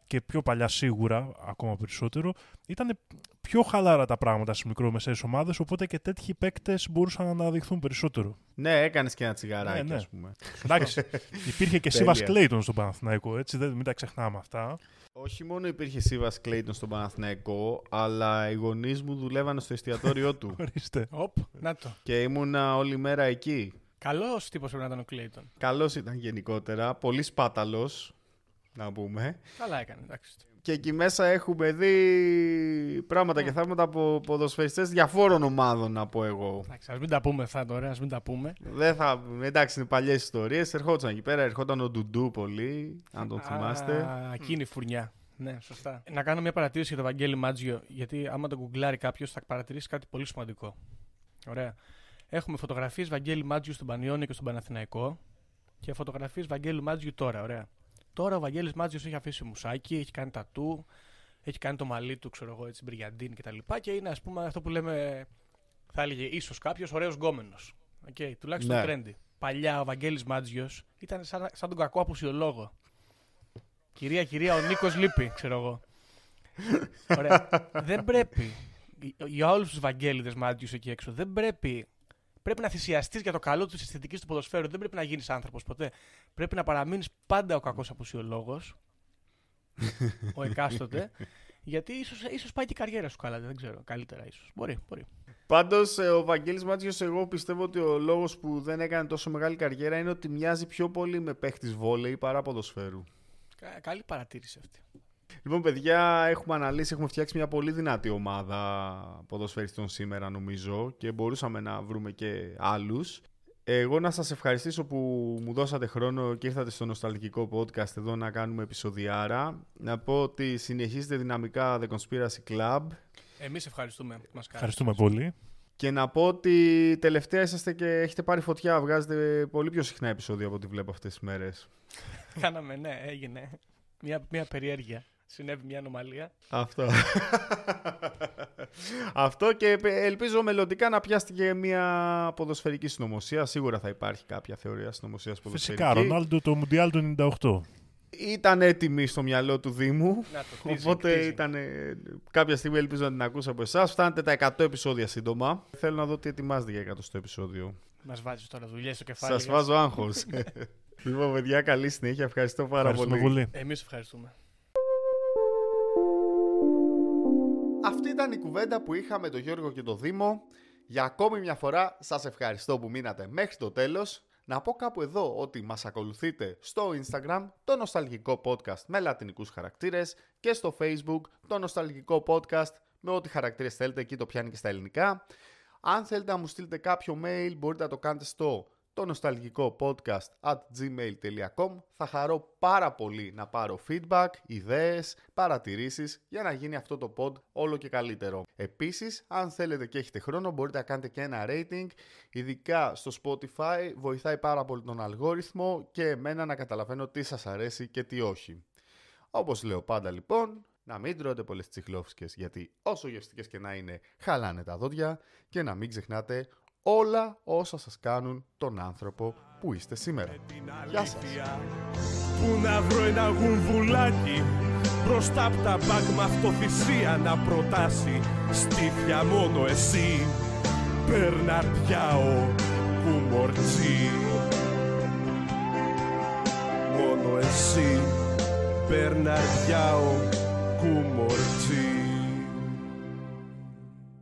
και πιο παλιά σίγουρα, ακόμα περισσότερο, ήταν πιο χαλάρα τα πράγματα στις μικρομεσαίες ομάδες, οπότε και τέτοιοι παίκτες μπορούσαν να αναδειχθούν περισσότερο. Ναι, έκανες και ένα τσιγαράκι, Ναι, ναι. ας πούμε. Εντάξει, *laughs* υπήρχε και Τέλεια. Σίβας Κλέιτον στον Παναθηναϊκό, έτσι, δεν, μην τα ξεχνάμε αυτά. Όχι μόνο υπήρχε Σίβας Κλέιτον στον Παναθηναϊκό, αλλά οι γονείς μου δουλεύανε στο εστιατόριό του. *laughs* Ορίστε. Οπ, να το. και ήμουνα όλη μέρα εκεί. Καλός τύπος πρέπει να ήταν ο Κλέιτον. Καλός ήταν γενικότερα, πολύ σπάταλος, να πούμε. Καλά έκανε, εντάξει. Και εκεί μέσα έχουμε δει πράγματα και θαύματα από ποδοσφαιριστές διαφόρων ομάδων, να πω εγώ. Εντάξει, ας μην τα πούμε αυτά τώρα, ας μην τα πούμε. Δεν θα... Εντάξει, είναι παλιές ιστορίες. Ερχόντουσαν εκεί πέρα, ερχόταν ο Ντουντού πολύ, αν τον θυμάστε. Α, εκείνη η φουρνιά. Ναι, σωστά. Να κάνω μια παρατήρηση για τον Βαγγέλη Μάτζιο, γιατί άμα τον γκουγκλάρει κάποιος θα παρατηρήσει κάτι πολύ σημαντικό. Ωραία. Έχουμε φωτογραφίες Βαγγέλη Μάτζιου στον Πανιόνιο και στον Παναθηναϊκό και φωτογραφίες Βαγγέλη Μάτζιου τώρα. Ωραία. Τώρα ο Βαγγέλης Μάτζιος έχει αφήσει μουσάκι, έχει κάνει τατού, έχει κάνει το μαλλί του, ξέρω εγώ, έτσι, μπριαντίν κτλ. Και, και είναι, ας πούμε, αυτό που λέμε, θα έλεγε ίσως κάποιος ωραίος γκόμενος. Okay, τουλάχιστον Ναι. trendy. Παλιά ο Βαγγέλης Μάτζιος ήταν σαν, σαν τον κακό απουσιολόγο. Κυρία, κυρία, ο Νίκος λείπει, ξέρω εγώ. Ωραία. *laughs* δεν πρέπει, για όλους τους Βαγγέλιδες Μάτζιους εκεί έξω, δεν πρέπει, πρέπει να θυσιαστείς για το καλό της αισθητικής του ποδοσφαίρου. Δεν πρέπει να γίνεις άνθρωπος ποτέ. Πρέπει να παραμείνεις πάντα ο κακός απουσιολόγος, ο εκάστοτε, γιατί ίσως, ίσως πάει και η καριέρα σου καλά, δεν ξέρω, καλύτερα ίσως. Μπορεί, μπορεί. Πάντως, ο Βαγγέλης Μάτζιος, εγώ πιστεύω ότι ο λόγος που δεν έκανε τόσο μεγάλη καριέρα είναι ότι μοιάζει πιο πολύ με παίχτης βόλεϊ παρά ποδοσφαίρου. Κα- καλή παρατήρηση αυτή. Λοιπόν, παιδιά, έχουμε αναλύσει, έχουμε φτιάξει μια πολύ δυνατή ομάδα ποδοσφαιριστών σήμερα, νομίζω, και μπορούσαμε να βρούμε και άλλους. Εγώ να σας ευχαριστήσω που μου δώσατε χρόνο και ήρθατε στο νοσταλγικό podcast εδώ να κάνουμε επεισοδιάρα. Να πω ότι συνεχίζετε δυναμικά The Conspiracy Club Εμείς ευχαριστούμε που μας κάνετε. Ευχαριστούμε πολύ. και να πω ότι τελευταία είσαστε και έχετε πάρει φωτιά, βγάζετε πολύ πιο συχνά επεισόδια από ό,τι βλέπω αυτές τις μέρες. Κάναμε, ναι, έγινε. Μια, μια περιέργεια. Συνέβη μια ανομαλία. Αυτό. Αυτό και ελπίζω μελλοντικά να πιάσει και μια ποδοσφαιρική συνωμοσία. Σίγουρα θα υπάρχει κάποια θεωρία συνωμοσίας ποδοσφαιρική. Φυσικά, Ρονάλντο το Μουντιάλ του 98. ήταν έτοιμη στο μυαλό του Δήμου. Να το κτίζει, Οπότε κτίζει. ήταν. ε, Κάποια στιγμή ελπίζω να την ακούσω από εσάς. Φτάνετε τα 100 επεισόδια σύντομα. Θέλω να δω τι ετοιμάζετε για 100 επεισόδιο. Μας βάζεις τώρα δουλειές στο κεφάλι. Σας βάζω άγχος. *laughs* λοιπόν, παιδιά, καλή συνέχεια. Ευχαριστώ πάρα Ευχαριστούμε πολύ. πολύ. Εμείς ευχαριστούμε. Ήταν η κουβέντα που είχαμε με τον Γιώργο και τον Δήμο. Για ακόμη μια φορά σας ευχαριστώ που μείνατε μέχρι το τέλος. Να πω κάπου εδώ ότι μας ακολουθείτε στο Instagram το νοσταλγικό podcast με λατινικούς χαρακτήρες και στο Facebook το νοσταλγικό podcast με ό,τι χαρακτήρες θέλετε, εκεί το πιάνει και στα ελληνικά. Αν θέλετε να μου στείλετε κάποιο mail μπορείτε να το κάνετε στο το νοσταλγικό podcast at gmail.com Θα χαρώ πάρα πολύ να πάρω feedback, ιδέες, παρατηρήσεις για να γίνει αυτό το pod όλο και καλύτερο. Επίσης, αν θέλετε και έχετε χρόνο μπορείτε να κάνετε και ένα rating, ειδικά στο Spotify βοηθάει πάρα πολύ τον αλγόριθμο και εμένα να καταλαβαίνω τι σας αρέσει και τι όχι. Όπως λέω πάντα λοιπόν, να μην τρώτε πολλές τσιχλόφσκες γιατί όσο γευστικές και να είναι χαλάνε τα δόντια και να μην ξεχνάτε όλα όσα σας κάνουν τον άνθρωπο που είστε σήμερα. Γεια σας. Πού να βρω ένα γουμβουλάκι Μπροστά απ' τα μπακ με αυτοθυσία να προτάσει. Στήθια μόνο εσύ. Μπερναρτιάο κουμορτσί Μόνο εσύ. Μπερναρτιάο κουμορτσί